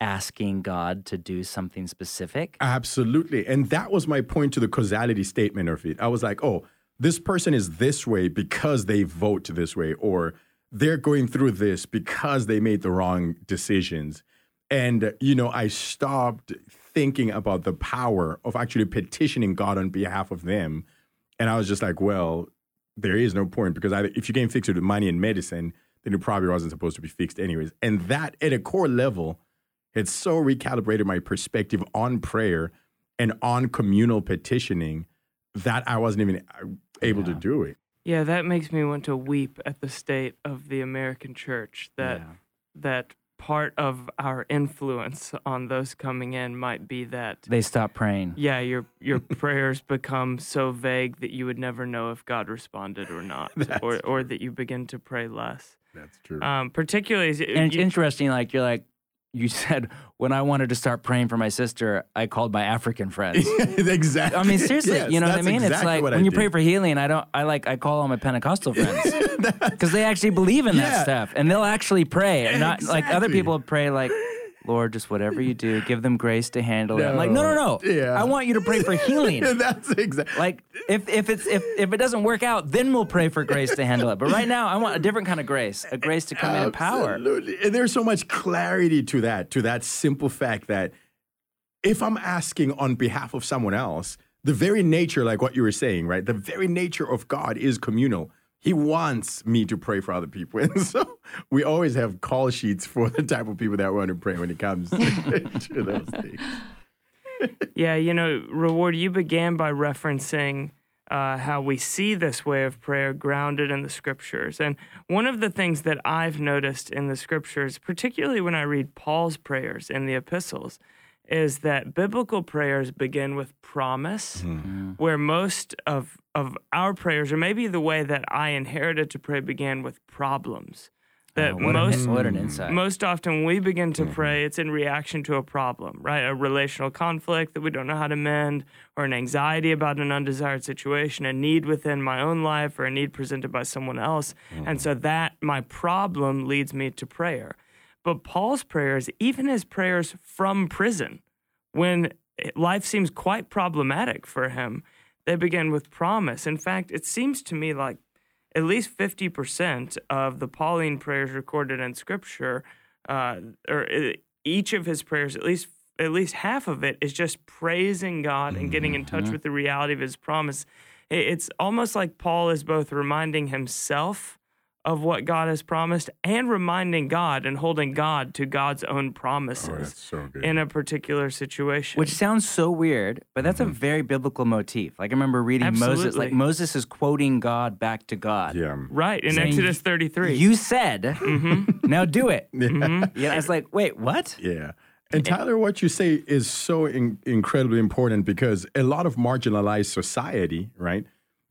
asking God to do something specific? Absolutely. And that was my point to the causality statement of it. I was like, oh, this person is this way because they vote this way, or they're going through this because they made the wrong decisions. And, you know, I stopped thinking about the power of actually petitioning God on behalf of them. And I was just like, well, there is no point because I, if you can't fix it with money and medicine, then it probably wasn't supposed to be fixed anyways. And that, at a core level, had so recalibrated my perspective on prayer and on communal petitioning that I wasn't even uh, able yeah. to do it. Yeah, that makes me want to weep at the state of the American church. That Yeah. that part of our influence on those coming in might be that They stop praying. yeah, your your prayers become so vague that you would never know if God responded or not, or or that you begin to pray less. That's true. Um, particularly, as- And it's you- interesting, like you're like you said when I wanted to start praying for my sister, I called my African friends. exactly. I mean, seriously, Yes, you know what I mean? it's like what I when you did. pray for healing, I don't, I like, I call all my Pentecostal friends because they actually believe in Yeah. that stuff and they'll actually pray. And not like other people pray, like, Lord, just whatever you do, give them grace to handle it. I'm like, no, no, no. Yeah. I want you to pray for healing. that's exactly. Like if if it's if if it doesn't work out, then we'll pray for grace to handle it. But right now, I want a different kind of grace, a grace to come in power. Absolutely. And there's so much clarity to that, to that simple fact that if I'm asking on behalf of someone else, the very nature, like what you were saying, right? The very nature of God is communal. He wants me to pray for other people. And so we always have call sheets for the type of people that want to pray when it comes to those things. Yeah, you know, Reward, you began by referencing uh, how we see this way of prayer grounded in the scriptures. And one of the things that I've noticed in the scriptures, particularly when I read Paul's prayers in the epistles, is that biblical prayers begin with promise, mm-hmm. mm. where most of, of our prayers, or maybe the way that I inherited to pray, began with problems. Oh, that Oh, what, most an, what an insight. most often we begin to mm-hmm. pray, it's in reaction to a problem, right? A relational conflict that we don't know how to mend, or an anxiety about an undesired situation, a need within my own life, or a need presented by someone else. And mm. so that, my problem, leads me to prayer. But Paul's prayers, even his prayers from prison, when life seems quite problematic for him, they begin with promise. In fact, it seems to me like at least 50% of the Pauline prayers recorded in Scripture, uh, or uh, each of his prayers, at least at least half of it, is just praising God and getting in touch with the reality of His promise. It's almost like Paul is both reminding himself of what God has promised and reminding God and holding God to God's own promises Oh, so in a particular situation. Which sounds so weird, but that's a very biblical motif. Like I remember reading Moses, like Moses is quoting God back to God. yeah. right in Saying, Exodus 33. You said, now do it. Mm-hmm. Yeah, it's like, wait, what? Yeah. And Tyler, what you say is so in- incredibly important because a lot of marginalized society, right?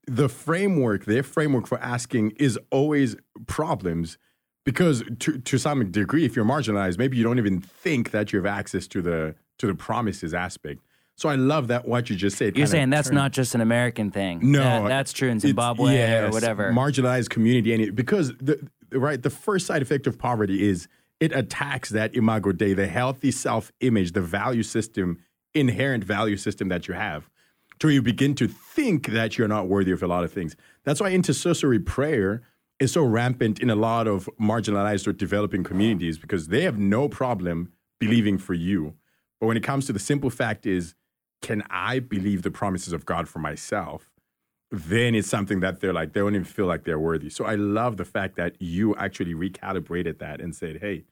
The framework, their framework for asking is always problems because to, to some degree, if you're marginalized, maybe you don't even think that you have access to the to the promises aspect. So I love that what you just said. You're saying that's turned- not just an American thing. no, That- that's true in Zimbabwe or whatever. Marginalized community, and it, because the right, the first side effect of poverty is it attacks that imago dei, the healthy self-image, the value system, inherent value system that you have, to where you begin to think that you're not worthy of a lot of things. That's why intercessory prayer is so rampant in a lot of marginalized or developing communities because they have no problem believing for you. But when it comes to the simple fact is, can I believe the promises of God for myself? Then it's something that they're like, they don't even feel like they're worthy. So I love the fact that you actually recalibrated that and said, hey,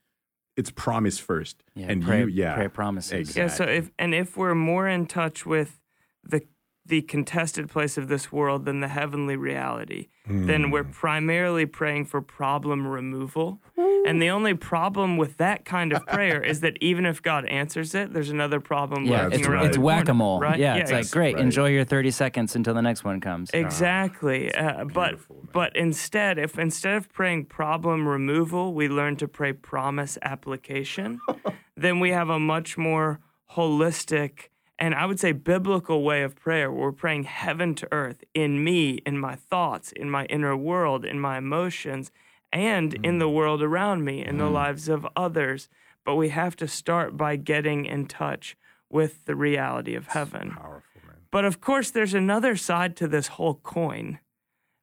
it's promise first. Yeah, and pray- you, yeah. pray promises. Exactly. Yeah. So if and if we're more in touch with the the contested place of this world than the heavenly reality, then we're primarily praying for problem removal. And the only problem with that kind of prayer is that even if God answers it, there's another problem yeah, lurking it's, around it's whack a mole. Right? Yeah, it's like, great, right. enjoy your 30 seconds until the next one comes. Exactly. Uh, but man. but instead, if instead of praying problem removal, we learn to pray promise application, then we have a much more holistic and I would say biblical way of prayer. Where we're praying heaven to earth in me, in my thoughts, in my inner world, in my emotions, and in the mm. world around me, in the mm. lives of others. But we have to start by getting in touch with the reality of heaven. Powerful. But of course, there's another side to this whole coin,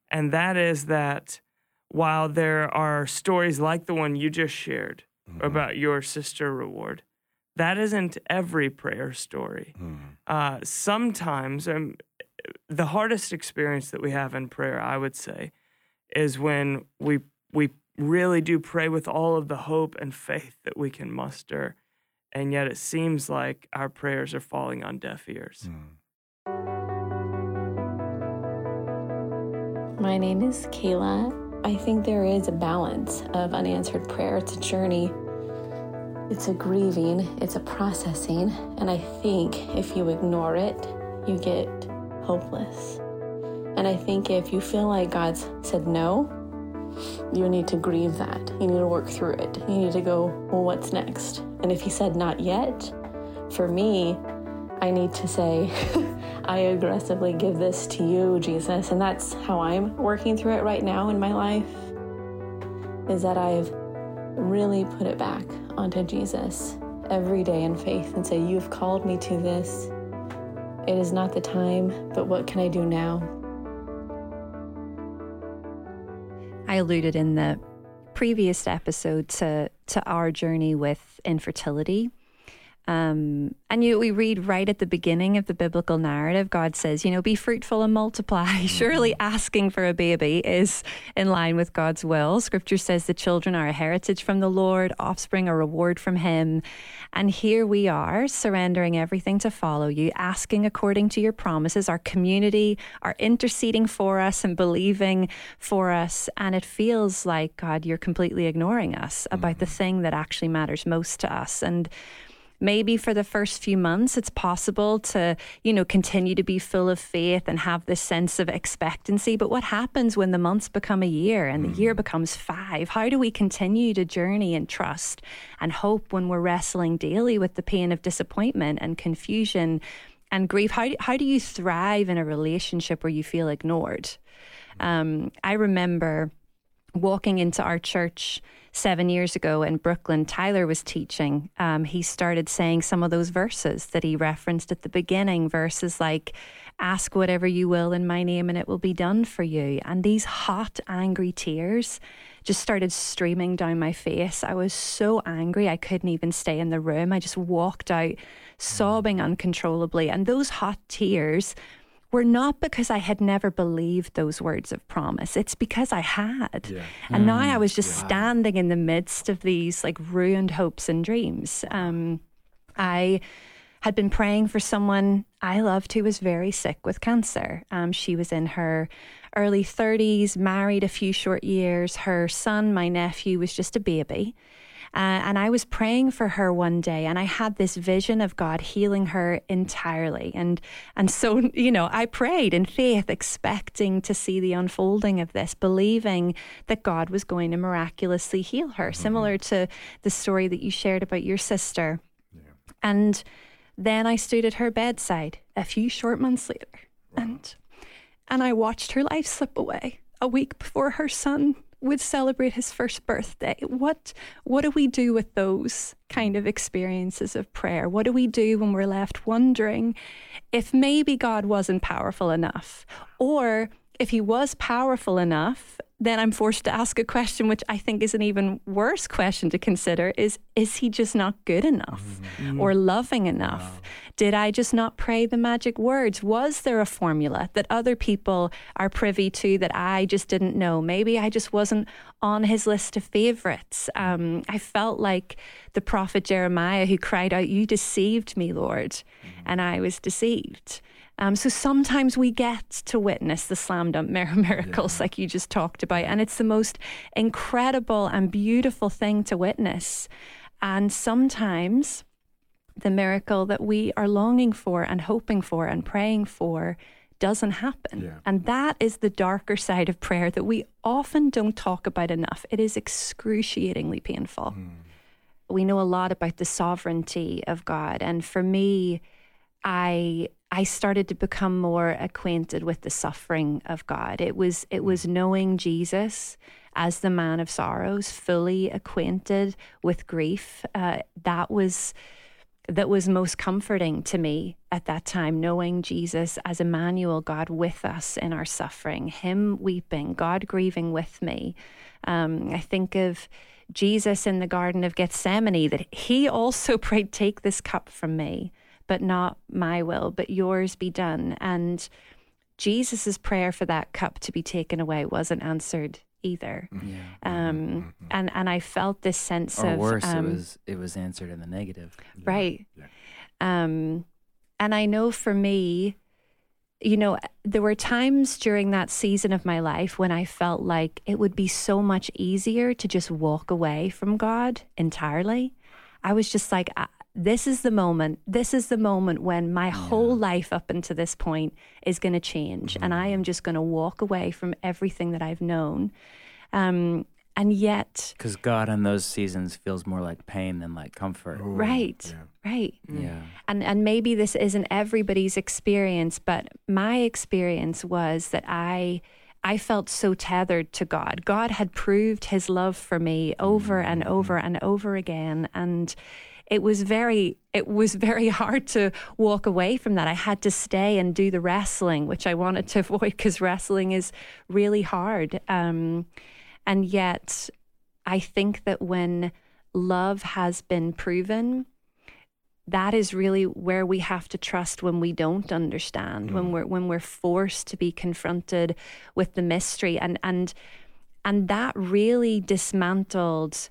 and that is that while there are stories like the one you just shared mm-hmm. about your sister Reward, that isn't every prayer story. Uh, sometimes, um, the hardest experience that we have in prayer, I would say, is when we we really do pray with all of the hope and faith that we can muster, and yet it seems like our prayers are falling on deaf ears. My name is Kayla. I think there is a balance of unanswered prayer. It's a journey, it's a grieving, it's a processing. And I think if you ignore it, you get hopeless. And I think if you feel like God's said no, you need to grieve that. You need to work through it. You need to go, well, what's next? And if He said not yet, for me, I need to say, I aggressively give this to you, Jesus. And that's how I'm working through it right now in my life, is that I've really put it back onto Jesus every day in faith and say, You've called me to this. It is not the time, but what can I do now? I alluded in the previous episode to, to our journey with infertility um, and you, we read right at the beginning of the biblical narrative, God says, you know, be fruitful and multiply. Surely mm-hmm. asking for a baby is in line with God's will. Scripture says the children are a heritage from the Lord, offspring a reward from Him. And here we are, surrendering everything to follow you, asking according to your promises. Our community are interceding for us and believing for us. And it feels like, God, you're completely ignoring us about mm-hmm. the thing that actually matters most to us. And maybe for the first few months it's possible to you know continue to be full of faith and have this sense of expectancy. But what happens when the months become a year and the mm. year becomes 5 how do we continue to journey and trust and hope when we're wrestling daily with the pain of disappointment and confusion and grief? How how do you thrive in a relationship where you feel ignored? Um, I remember walking into our church seven years ago in Brooklyn, Tyler was teaching, um, he started saying some of those verses that he referenced at the beginning, verses like, Ask whatever you will in my name and it will be done for you. And these hot, angry tears just started streaming down my face. I was so angry, I couldn't even stay in the room. I just walked out sobbing uncontrollably. And those hot tears were not because I had never believed those words of promise. It's because I had. Yeah. And mm, now I was just yeah. standing in the midst of these like ruined hopes and dreams. Um, I had been praying for someone I loved who was very sick with cancer. Um, she was in her early 30s, married a few short years. Her son, my nephew, was just a baby. Uh, and I was praying for her one day, and I had this vision of God healing her entirely. And and so you know, I prayed in faith, expecting to see the unfolding of this, believing that God was going to miraculously heal her, mm-hmm. similar to the story that you shared about your sister. Yeah. And then I stood at her bedside a few short months later, wow. and and I watched her life slip away a week before her son would celebrate his first birthday. What what do we do with those kind of experiences of prayer? What do we do when we're left wondering if maybe God wasn't powerful enough or if he was powerful enough then I'm forced to ask a question, which I think is an even worse question to consider is is he just not good enough mm-hmm. or loving enough? Wow. Did I just not pray the magic words? Was there a formula that other people are privy to that I just didn't know? Maybe I just wasn't on his list of favorites. Um, I felt like the prophet Jeremiah who cried out, You deceived me, Lord. Mm-hmm. And I was deceived. Um, so sometimes we get to witness the slam dunk miracles, yeah. like you just talked about, and it's the most incredible and beautiful thing to witness. And sometimes the miracle that we are longing for and hoping for and praying for doesn't happen. Yeah. And that is the darker side of prayer that we often don't talk about enough. It is excruciatingly painful. Mm. We know a lot about the sovereignty of God. And for me, I I started to become more acquainted with the suffering of God. It was it was knowing Jesus as the man of sorrows, fully acquainted with grief. Uh, that was that was most comforting to me at that time, knowing Jesus as Emmanuel, God with us in our suffering, Him weeping, God grieving with me. Um, I think of Jesus in the Garden of Gethsemane, that He also prayed, Take this cup from me but not my will, but yours be done. And Jesus's prayer for that cup to be taken away wasn't answered either. Mm-hmm. Yeah. Um, mm-hmm. and and I felt this sense or of worse, um, it was it was answered in the negative. Right. Yeah. Um, and I know for me, you know, there were times during that season of my life when I felt like it would be so much easier to just walk away from God entirely. I was just like, this is the moment. This is the moment when my yeah. whole life up until this point is going to change. Mm-hmm. And I am just going to walk away from everything that I've known. Um, and yet because god in those seasons feels more like pain than like comfort Ooh, right yeah. right mm. yeah and and maybe this isn't everybody's experience but my experience was that i I felt so tethered to God. God had proved his love for me over and mm-hmm. over and over again. And it was very it was very hard to walk away from that. I had to stay and do the wrestling, which I wanted to avoid because wrestling is really hard. Um, and yet, I think that when love has been proven, that is really where we have to trust when we don't understand, mm. when we're when we're forced to be confronted with the mystery, and and and that really dismantled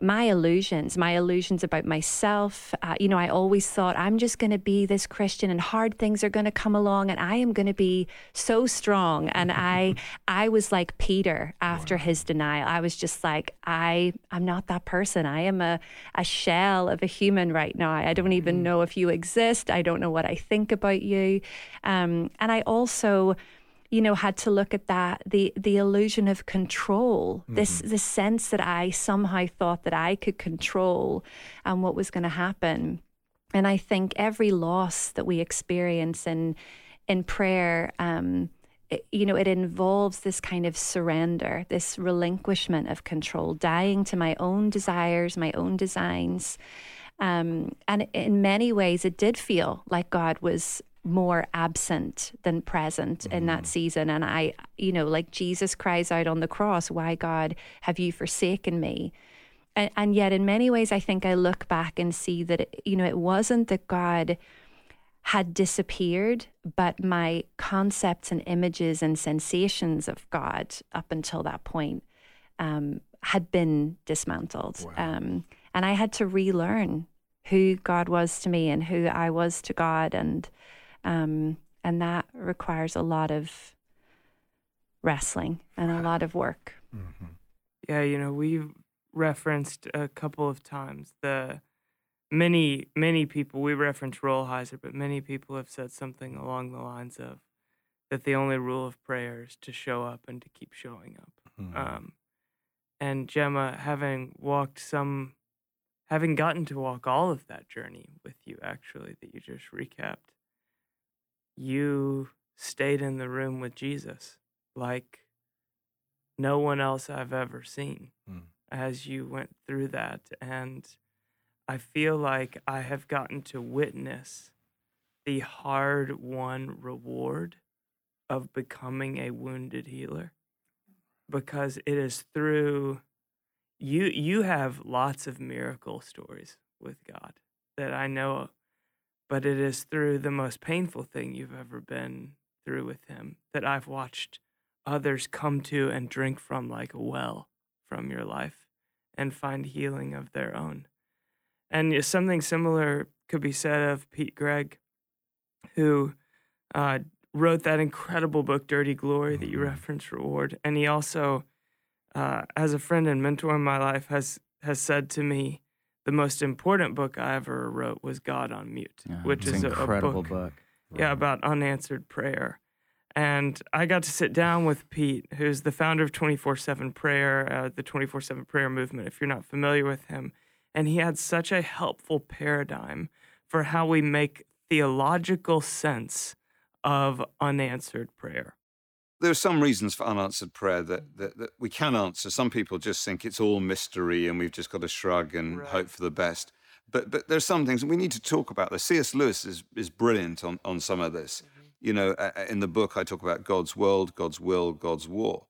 my illusions, my illusions about myself. Uh, you know, I always thought I'm just going to be this Christian and hard things are going to come along and I am going to be so strong. And I, I was like Peter after wow. his denial. I was just like, I, I'm not that person. I am a, a shell of a human right now. I don't even mm-hmm. know if you exist. I don't know what I think about you. Um, and I also, you know had to look at that the the illusion of control mm-hmm. this the sense that i somehow thought that i could control and what was going to happen and i think every loss that we experience in in prayer um it, you know, it involves this kind of surrender, this relinquishment of control, dying to my own desires, my own designs. Um, and in many ways, it did feel like God was more absent than present mm. in that mm. season. And I, you know, like Jesus cries out on the cross, Why, God, have you forsaken me? And, and yet, in many ways, I think I look back and see that, it, you know, it wasn't that God had disappeared, but my concepts and images and sensations of God up until that point um, had been dismantled. Wow. Um, and I had to relearn who God was to me and who I was to God. And um, and that requires a lot of wrestling and a lot of work. Mm-hmm. Yeah, you know, we've referenced a couple of times the many, many people, we reference Rolheiser, but many people have said something along the lines of that the only rule of prayer is to show up and to keep showing up. Mm-hmm. Um, and Gemma, having walked some, having gotten to walk all of that journey with you, actually, that you just recapped, you stayed in the room with Jesus like no one else I've ever seen mm. as you went through that. And I feel like I have gotten to witness the hard won reward of becoming a wounded healer because it is through you you have lots of miracle stories with God that I know but it is through the most painful thing you've ever been through with him that I've watched others come to and drink from like a well from your life and find healing of their own. And something similar could be said of Pete Greig, who uh, wrote that incredible book, Dirty Glory, that you mm-hmm. referenced, Reward. And he also, uh, as a friend and mentor in my life, has has said to me, the most important book I ever wrote was God on Mute, yeah, which is a, incredible a book, book. Yeah, about unanswered prayer. And I got to sit down with Pete, who's the founder of 24 7 Prayer, uh, the 24 7 Prayer Movement, if you're not familiar with him. And he had such a helpful paradigm for how we make theological sense of unanswered prayer there are some reasons for unanswered prayer that, that, that, we can answer. Some people just think it's all mystery and we've just got to shrug and right. hope for the best. But but there's some things we need to talk about. The C.S. Lewis is is brilliant on on some of this. Mm-hmm. You know, in the book I talk about God's world, God's will, God's war.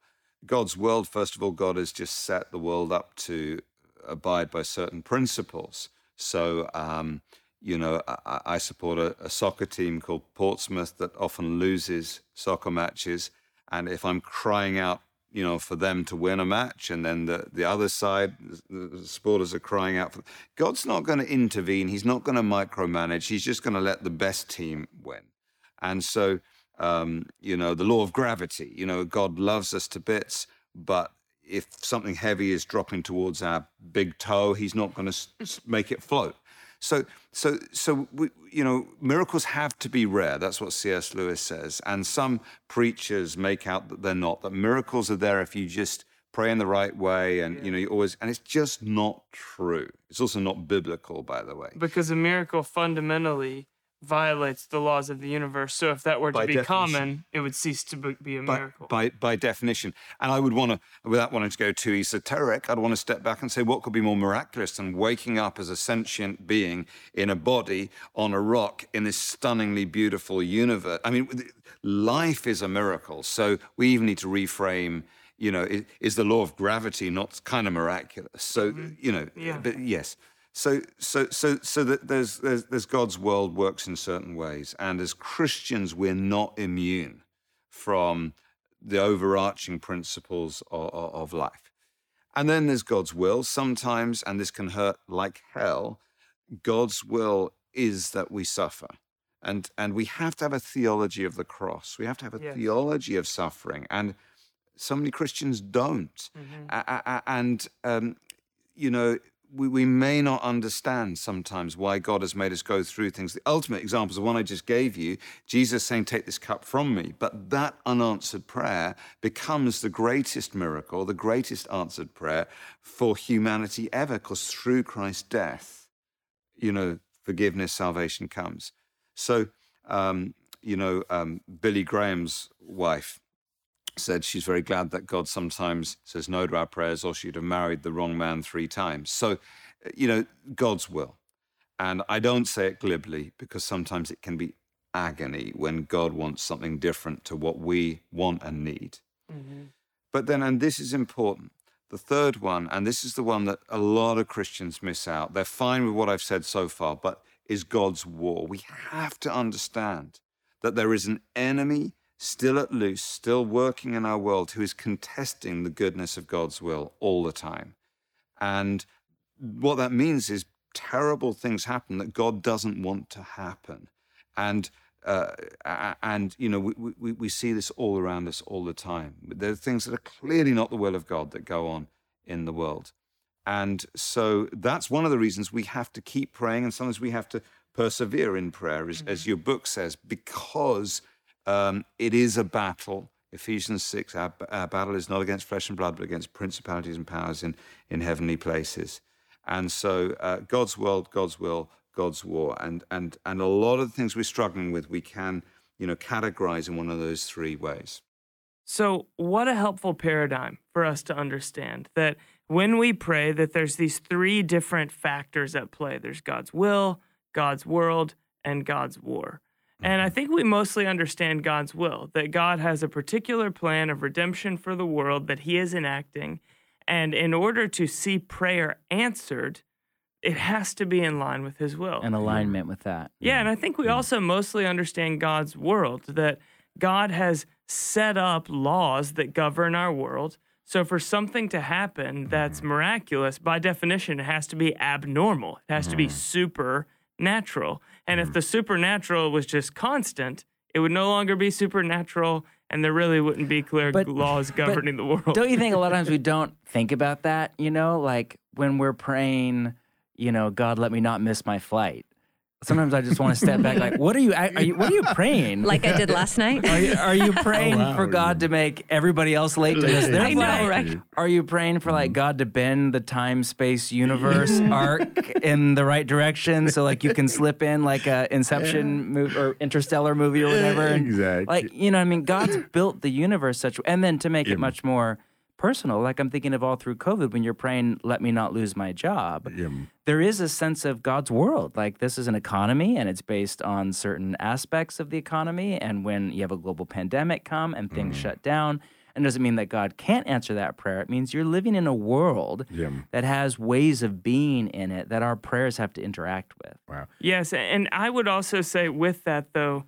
God's world, first of all, God has just set the world up to abide by certain principles. So. Um, you know, I, I support a, a, soccer team called Portsmouth that often loses soccer matches and if I'm crying out, you know, for them to win a match, and then the, the other side, the supporters are crying out for, God's not going to intervene. He's not going to micromanage. He's just going to let the best team win. And so um, you know, the law of gravity. You know, God loves us to bits, but if something heavy is dropping towards our big toe, He's not going to make it float. So, so, so we, you know, miracles have to be rare. That's what C.S. Lewis says. And some preachers make out that they're not. That miracles are there if you just pray in the right way, and you know, you always. And it's just not true. It's also not biblical, by the way. Because a miracle fundamentally violates the laws of the universe. So if that were to By be definition. common, it would cease to be- a miracle. by by definition. And I would want to, without wanting to go too esoteric, I'd want to step back and say, what could be more miraculous than waking up as a sentient being in a body on a rock in this stunningly beautiful universe? I mean, life is a miracle. So we even need to reframe. You know, is the law of gravity not kind of miraculous? So mm-hmm. you know, Yeah. but yes. So, so, so, so that there's, there's, there's God's world works in certain ways, and as Christians, we're not immune from the overarching principles of, of life. And then there's God's will. Sometimes, and this can hurt like hell, God's will is that we suffer. And, and we have to have a theology of the cross. We have to have a Yes. theology of suffering. And so many Christians don't. Mhm. A- and, um, you know, we, we may not understand sometimes why God has made us go through things. The ultimate example is the one I just gave you Jesus saying, Take this cup from me. But that unanswered prayer becomes the greatest miracle, the greatest answered prayer for humanity ever, because through Christ's death, you know, forgiveness, salvation comes. So, um, you know, um, Billy Graham's wife said she's very glad that God sometimes says no to our prayers, or she'd have married the wrong man three times. So, uh, you know, God's will. And I don't say it glibly because sometimes it can be agony when God wants something different to what we want and need. But then, and this is important, the third one, and this is the one that a lot of Christians miss out. They're fine with what I've said so far, but is God's war. We have to understand that there is an enemy still at loose, still working in our world, who is contesting the goodness of God's will all the time. And what that means is terrible things happen that God doesn't want to happen. And uh, and you know we, we, we see this all around us all the time. There are things that are clearly not the will of God that go on in the world, and so that's one of the reasons we have to keep praying, and sometimes we have to persevere in prayer, as, as your book says, because um, it is a battle. Ephesians 6, our, our battle is not against flesh and blood, but against principalities and powers in, in heavenly places. And so uh, God's world, God's will, God's war. And, and, and a lot of the things we're struggling with, we can, you know, categorize in one of those three ways. So, what a helpful paradigm for us to understand that when we pray that there's these three different factors at play. There's God's will, God's world, and God's war. And I think we mostly understand God's will, that God has a particular plan of redemption for the world that he is enacting, and in order to see prayer answered, it has to be in line with his will. An alignment with that. Yeah, and I think we also mostly understand God's world that God has set up laws that govern our world. So for something to happen that's mm-hmm. miraculous, by definition, it has to be abnormal. It has to be mm-hmm. supernatural. And if mm-hmm. the supernatural was just constant, it would no longer be supernatural, and there really wouldn't be clear But- laws governing the world. Don't you think a lot of times we don't think about that? You know, like when we're praying, you know, God, let me not miss my flight. Sometimes I just want to step back, like, what are you? Are you? What are you praying? Like I did last night. Are you, are you oh, praying Oh, wow. for God to make everybody else late to miss their I know, flight? right? Are you praying for like mm-hmm. God to bend the time space universe arc in the right direction so like you can slip in like a Inception movie or Interstellar movie or whatever? And, Exactly. Like you know, what I mean, God's built the universe such, and then to make Yeah. it much more personal. Like I'm thinking of all through COVID when you're praying, "Let me not lose my job." Yeah. there is a sense of God's world. Like this is an economy and it's based on certain aspects of the economy. And when you have a global pandemic come and things mm. shut down, and doesn't mean that God can't answer that prayer. It means you're living in a world Yeah. that has ways of being in it that our prayers have to interact with. Wow. Yes, and I would also say with that though,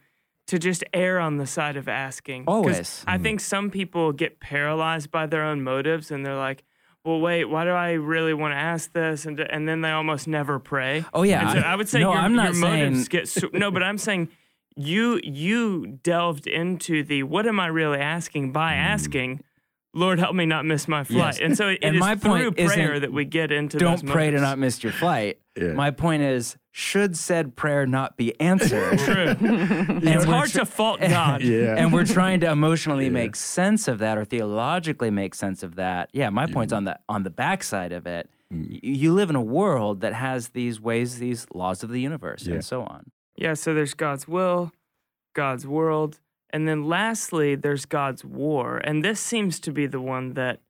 to just err on the side of asking. Always. I mm-hmm. think some people get paralyzed by their own motives, and they're like, "Well, wait, why do I really want to ask this?" And and then they almost never pray. Oh, yeah. So I would say No, your, I'm not your motives saying- get su- no, but I'm saying you you delved into the what am I really asking by mm. asking, Lord help me not miss my flight. Yes. And so it, And it is my point through prayer isn't that we get into Don't those pray to moments. not miss your flight. Yeah. My point is, should said prayer not be answered? True. And it's hard tr- to fault God. Yeah. and we're trying to emotionally make sense of that or theologically make sense of that. Yeah, my point's on the on the backside of it. Mm. Y- You live in a world that has these ways, these laws of the universe, Yeah. and so on. Yeah, so there's God's will, God's world, and then lastly, there's God's war. And this seems to be the one that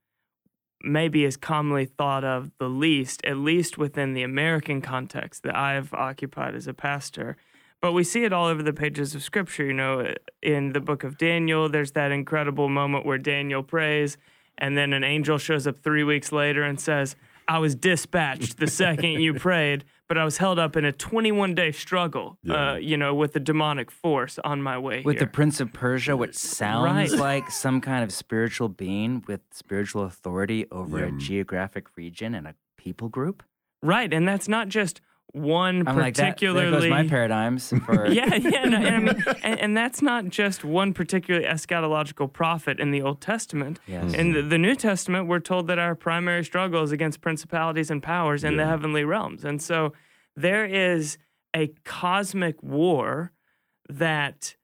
maybe is commonly thought of the least, at least within the American context that I've occupied as a pastor. But we see it all over the pages of Scripture. You know, in the book of Daniel, there's that incredible moment where Daniel prays, and then an angel shows up three weeks later and says, I was dispatched the second you prayed, but I was held up in a 21 day struggle, Yeah. uh, you know, with the demonic force on my way With here. the Prince of Persia, which sounds Right. like some kind of spiritual being with spiritual authority over a geographic region and a people group. right. And that's not just one I'm like, that, there particularly. goes my paradigms for yeah, yeah, no, and I mean, and, and that's not just one particularly eschatological prophet in the Old Testament. Yes. In the, the New Testament, we're told that our primary struggle is against principalities and powers in the heavenly realms, and so there is a cosmic war that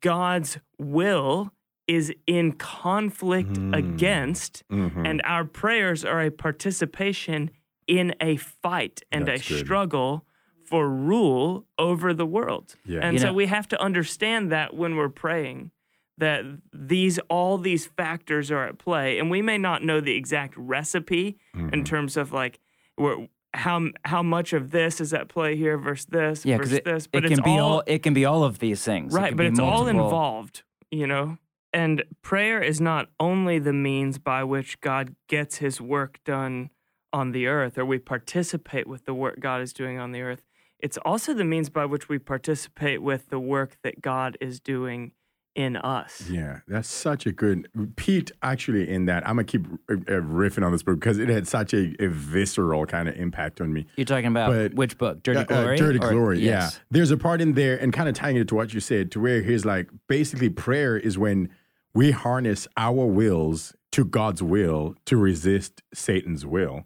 God's will is in conflict against, Mm-hmm. and our prayers are a participation in a fight and That's a good. struggle for rule over the world. Yeah. And You so know- we have to understand that when we're praying that these all these factors are at play and we may not know the exact recipe Mm-hmm. in terms of like where, how how much of this is at play here versus this yeah, versus it, this it but can it's be all all it can be all of these things, right can but be it's all involved you know and prayer is not only the means by which god gets his work done on the earth or we participate with the work god is doing on the earth it's also the means by which we participate with the work that god is doing in us Yeah, that's such a good Pete. Actually, in that, I'm gonna keep uh, uh, riffing on this book because it had such a, a visceral kind of impact on me. You're talking about But- which book? Dirty Uh, uh, Glory. Dirty Or- Glory, yes. yeah. There's a part in there, and kind of tying it to what you said, to where he's like, basically, prayer is when we harness our wills to God's will to resist Satan's will.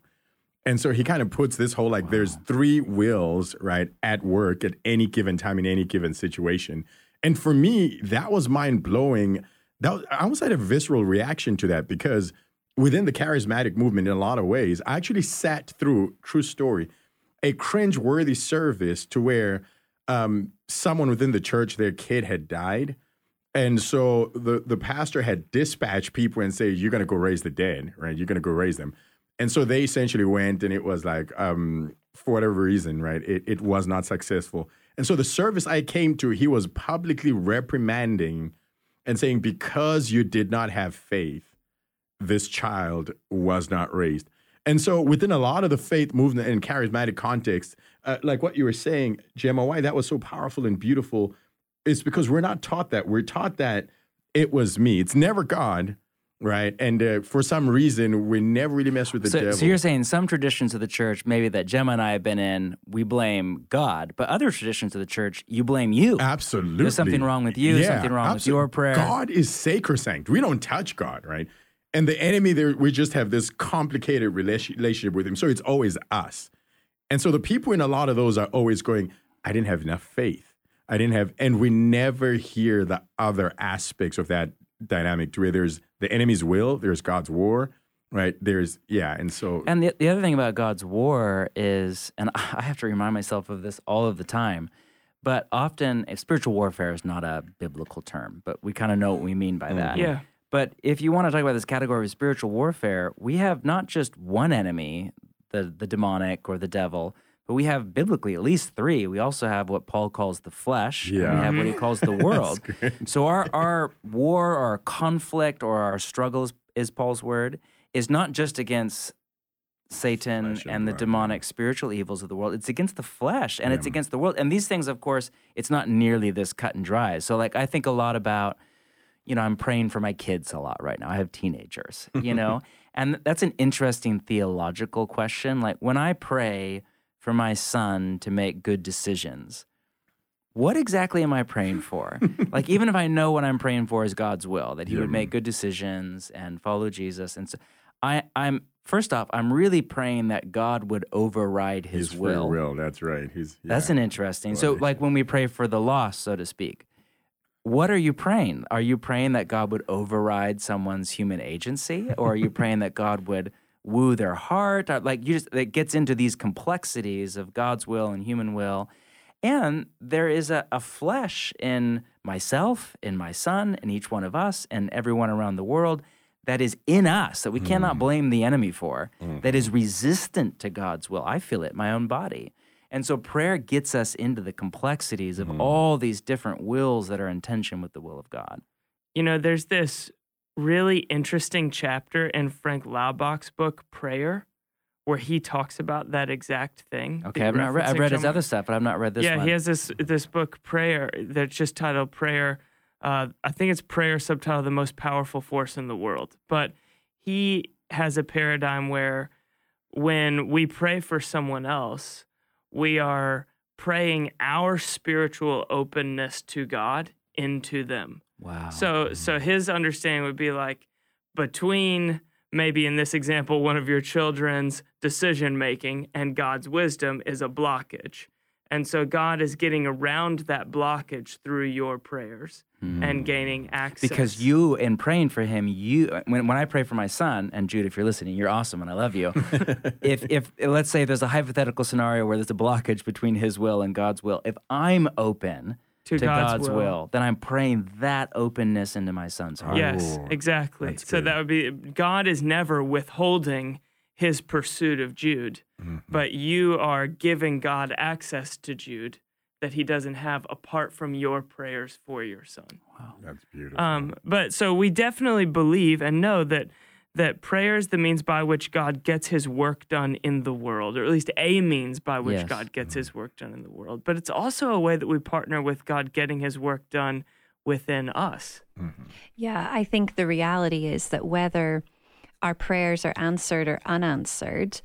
And so he kind of puts this whole like, there's three wills, right, at work at any given time in any given situation. And for me, that was mind blowing. That was, I almost had a visceral reaction to that because within the charismatic movement, in a lot of ways, I actually sat through, true story, a cringe-worthy service to where um, someone within the church, their kid had died. And so the, the pastor had dispatched people and say, You're gonna go raise the dead, right? You're gonna go raise them. And so they essentially went and it was like, um, for whatever reason, right, it, it was not successful. And so the service I came to, he was publicly reprimanding and saying, Because you did not have faith, this child was not raised. And so, within a lot of the faith movement and charismatic context, uh, like what you were saying, Gemma, why that was so powerful and beautiful is because we're not taught that. We're taught that it was me. It's never God, right? And uh, for some reason, we never really mess with the So, devil. so you're saying some traditions of the church, maybe that Gemma and I have been in, we blame God, but other traditions of the church, you blame you. Absolutely. There's something wrong with you, something wrong with abso- your prayer. God is sacrosanct. We don't touch God, right? And the enemy, there, we just have this complicated relationship with him. So it's always us. And so the people in a lot of those are always going, I didn't have enough faith. I didn't have, and we never hear the other aspects of that dynamic to where there's the enemy's will, there's God's war, right? There's, yeah. And so, And the, the other thing about God's war is, and I have to remind myself of this all of the time, but often if spiritual warfare is not a biblical term, but we kind of know what we mean by mm, that. Yeah. But if you want to talk about this category of spiritual warfare, we have not just one enemy, the, the demonic or the devil, but we have biblically at least three. We also have what Paul calls the flesh. and Yeah. we have what he calls the world. so our, our war, our conflict, or our struggles is Paul's word, is not just against Satan and and the demonic spiritual evils of the world. It's against the flesh and it's against the world. And these things, of course, it's not nearly this cut and dry. So, like, I think a lot about, you know, I'm praying for my kids a lot right now. I have teenagers, you know, and that's an interesting theological question. Like, when I pray for my son to make good decisions, what exactly am I praying for? like, even if I know what I'm praying for is God's will, that He would make good decisions and follow Jesus. And so I, I'm, first off, I'm really praying that God would override His, His will. will. That's right. He's That's an interesting. So, like when we pray for the lost, so to speak, what are you praying? Are you praying that God would override someone's human agency, or are you praying that God would woo their heart? Or, Like you just, it gets into these complexities of God's will and human will, and there is a, a flesh in myself, in my son, in each one of us, and everyone around the world that is in us that we hmm. cannot blame the enemy for, hmm. that is resistant to God's will. I feel it my own body. And so prayer gets us into the complexities of hmm. all these different wills that are in tension with the will of God. You know, there's this really interesting chapter in Frank Laubach's book, Prayer, where he talks about that exact thing. Okay, I've not read, I've read his other stuff, but I've not read this yeah, one. he has this this book, Prayer, that's just titled Prayer. Uh, I think it's Prayer, subtitled The Most Powerful Force in the World. But he has a paradigm where when we pray for someone else, we are praying our spiritual openness to God into them. Wow. So so his understanding would be like between maybe in this example one of your children's decision making and God's wisdom is a blockage. And so God is getting around that blockage through your prayers and hmm. gaining access. because you in praying for him you when, when i pray for my son and jude if you're listening you're awesome and i love you if if let's say there's a hypothetical scenario where there's a blockage between his will and god's will if i'm open To God's will. will. then i'm praying that openness into my son's heart Yes, exactly. that's So good. that would be God is never withholding his pursuit of Jude, Mm-hmm. but you are giving God access to Jude that he doesn't have apart from your prayers for your son. Wow. That's beautiful. Um, but so we definitely believe and know that that prayer is the means by which God gets his work done in the world, or at least a means by which Yes. God gets his work done in the world. But it's also a way that we partner with God getting his work done within us. Yeah, I think the reality is that whether our prayers are answered or unanswered,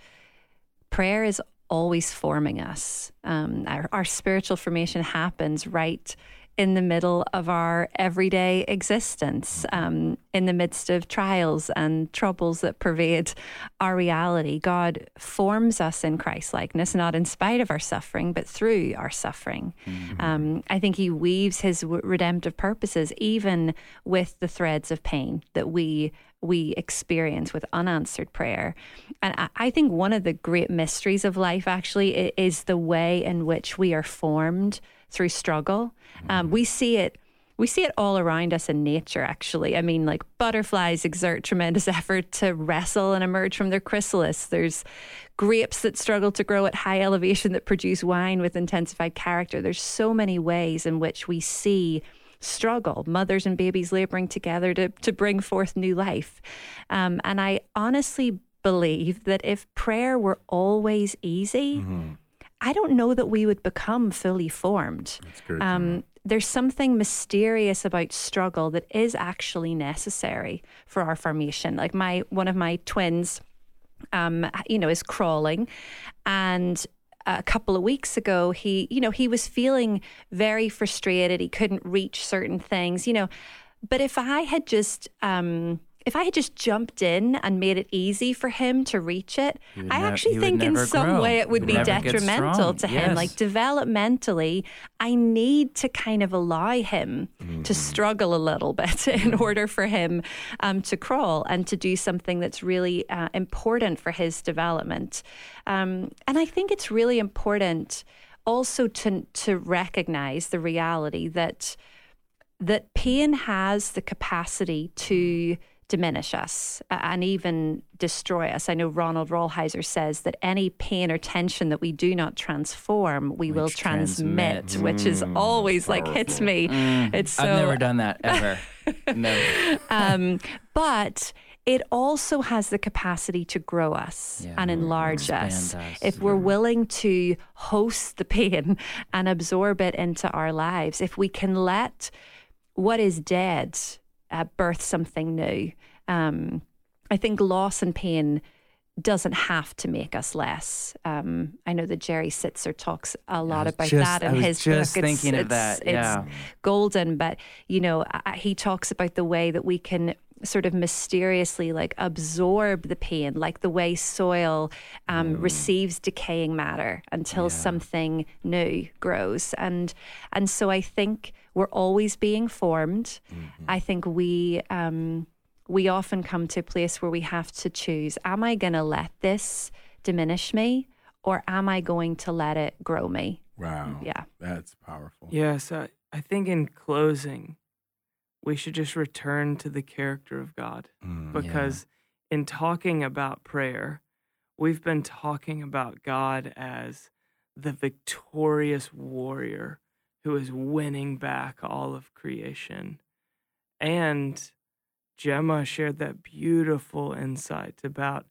prayer is always forming us. Um, our, our spiritual formation happens right in the middle of our everyday existence, um, in the midst of trials and troubles that pervade our reality. God forms us in Christ likeness, not in spite of our suffering, but through our suffering. Um, I think He weaves His redemptive purposes even with the threads of pain that we we experience with unanswered prayer. And I, I think one of the great mysteries of life actually is the way in which we are formed through struggle. Um, we see it. We see it all around us in nature, actually. I mean, like butterflies exert tremendous effort to wrestle and emerge from their chrysalis. There's grapes that struggle to grow at high elevation that produce wine with intensified character. There's so many ways in which we see struggle, mothers and babies laboring together to, to bring forth new life. Um, and I honestly believe that if prayer were always easy, I don't know that we would become fully formed. Um, there's something mysterious about struggle that is actually necessary for our formation. Like my one of my twins, um, you know, is crawling, and a couple of weeks ago, he, you know, he was feeling very frustrated. He couldn't reach certain things, you know. But if I had just, um, if I had just jumped in and made it easy for him to reach it, I actually think in some grow. way it would be detrimental to him. Like developmentally, I need to kind of allow him to struggle a little bit in order for him um, to crawl and to do something that's really uh, important for his development. Um, and I think it's really important also to to recognize the reality that that pain has the capacity to diminish us and even destroy us. I know Ronald Rolheiser says that any pain or tension that we do not transform, we will transmit, transmit. which is always like hits me. It's so I've never done that ever. never. um, but it also has the capacity to grow us Yeah, and enlarge us. us. If we're willing to host the pain and absorb it into our lives, if we can let what is dead uh, birth something new. Um, I think loss and pain doesn't have to make us less. Um, I know that Jerry Sittser talks a lot about just- that in I was his just book. thinking of that, yeah. It's golden, but you know, I- he talks about the way that we can sort of mysteriously like absorb the pain, like the way soil um, Mm. receives decaying matter until something new grows. And and so I think we're always being formed. Mm-hmm. I think we um, we often come to a place where we have to choose: Am I going to let this diminish me, or am I going to let it grow me? Wow. Yeah. That's powerful. Yes, I, I think in closing, we should just return to the character of God Mm. because in talking about prayer, we've been talking about God as the victorious warrior who is winning back all of creation. And Gemma shared that beautiful insight about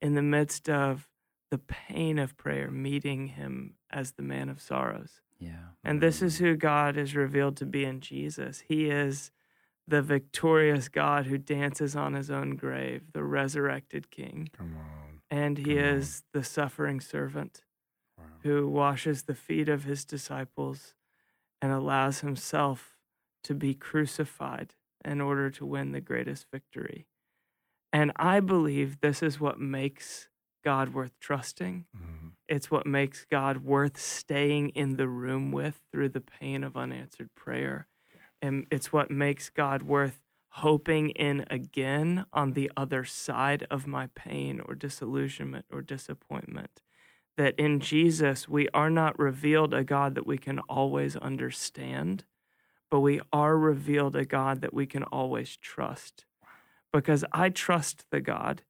in the midst of the pain of prayer, meeting him as the man of sorrows. Yeah. And this is who God is revealed to be in Jesus. He is the victorious God who dances on his own grave, the resurrected king. Come on. And he Come on. is the suffering servant Wow. who washes the feet of his disciples and allows himself to be crucified in order to win the greatest victory. And I believe this is what makes God worth trusting. Mhm. It's what makes God worth staying in the room with through the pain of unanswered prayer. And it's what makes God worth hoping in again on the other side of my pain or disillusionment or disappointment. That in Jesus, we are not revealed a God that we can always understand, but we are revealed a God that we can always trust. Because I trust the God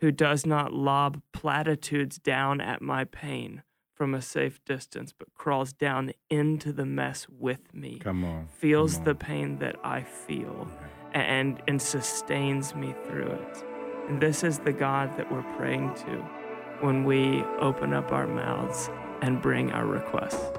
who does not lob platitudes down at my pain from a safe distance, but crawls down into the mess with me, Come on. feels Come the pain that I feel, and, and sustains me through it. And this is the God that we're praying to when we open up our mouths and bring our requests.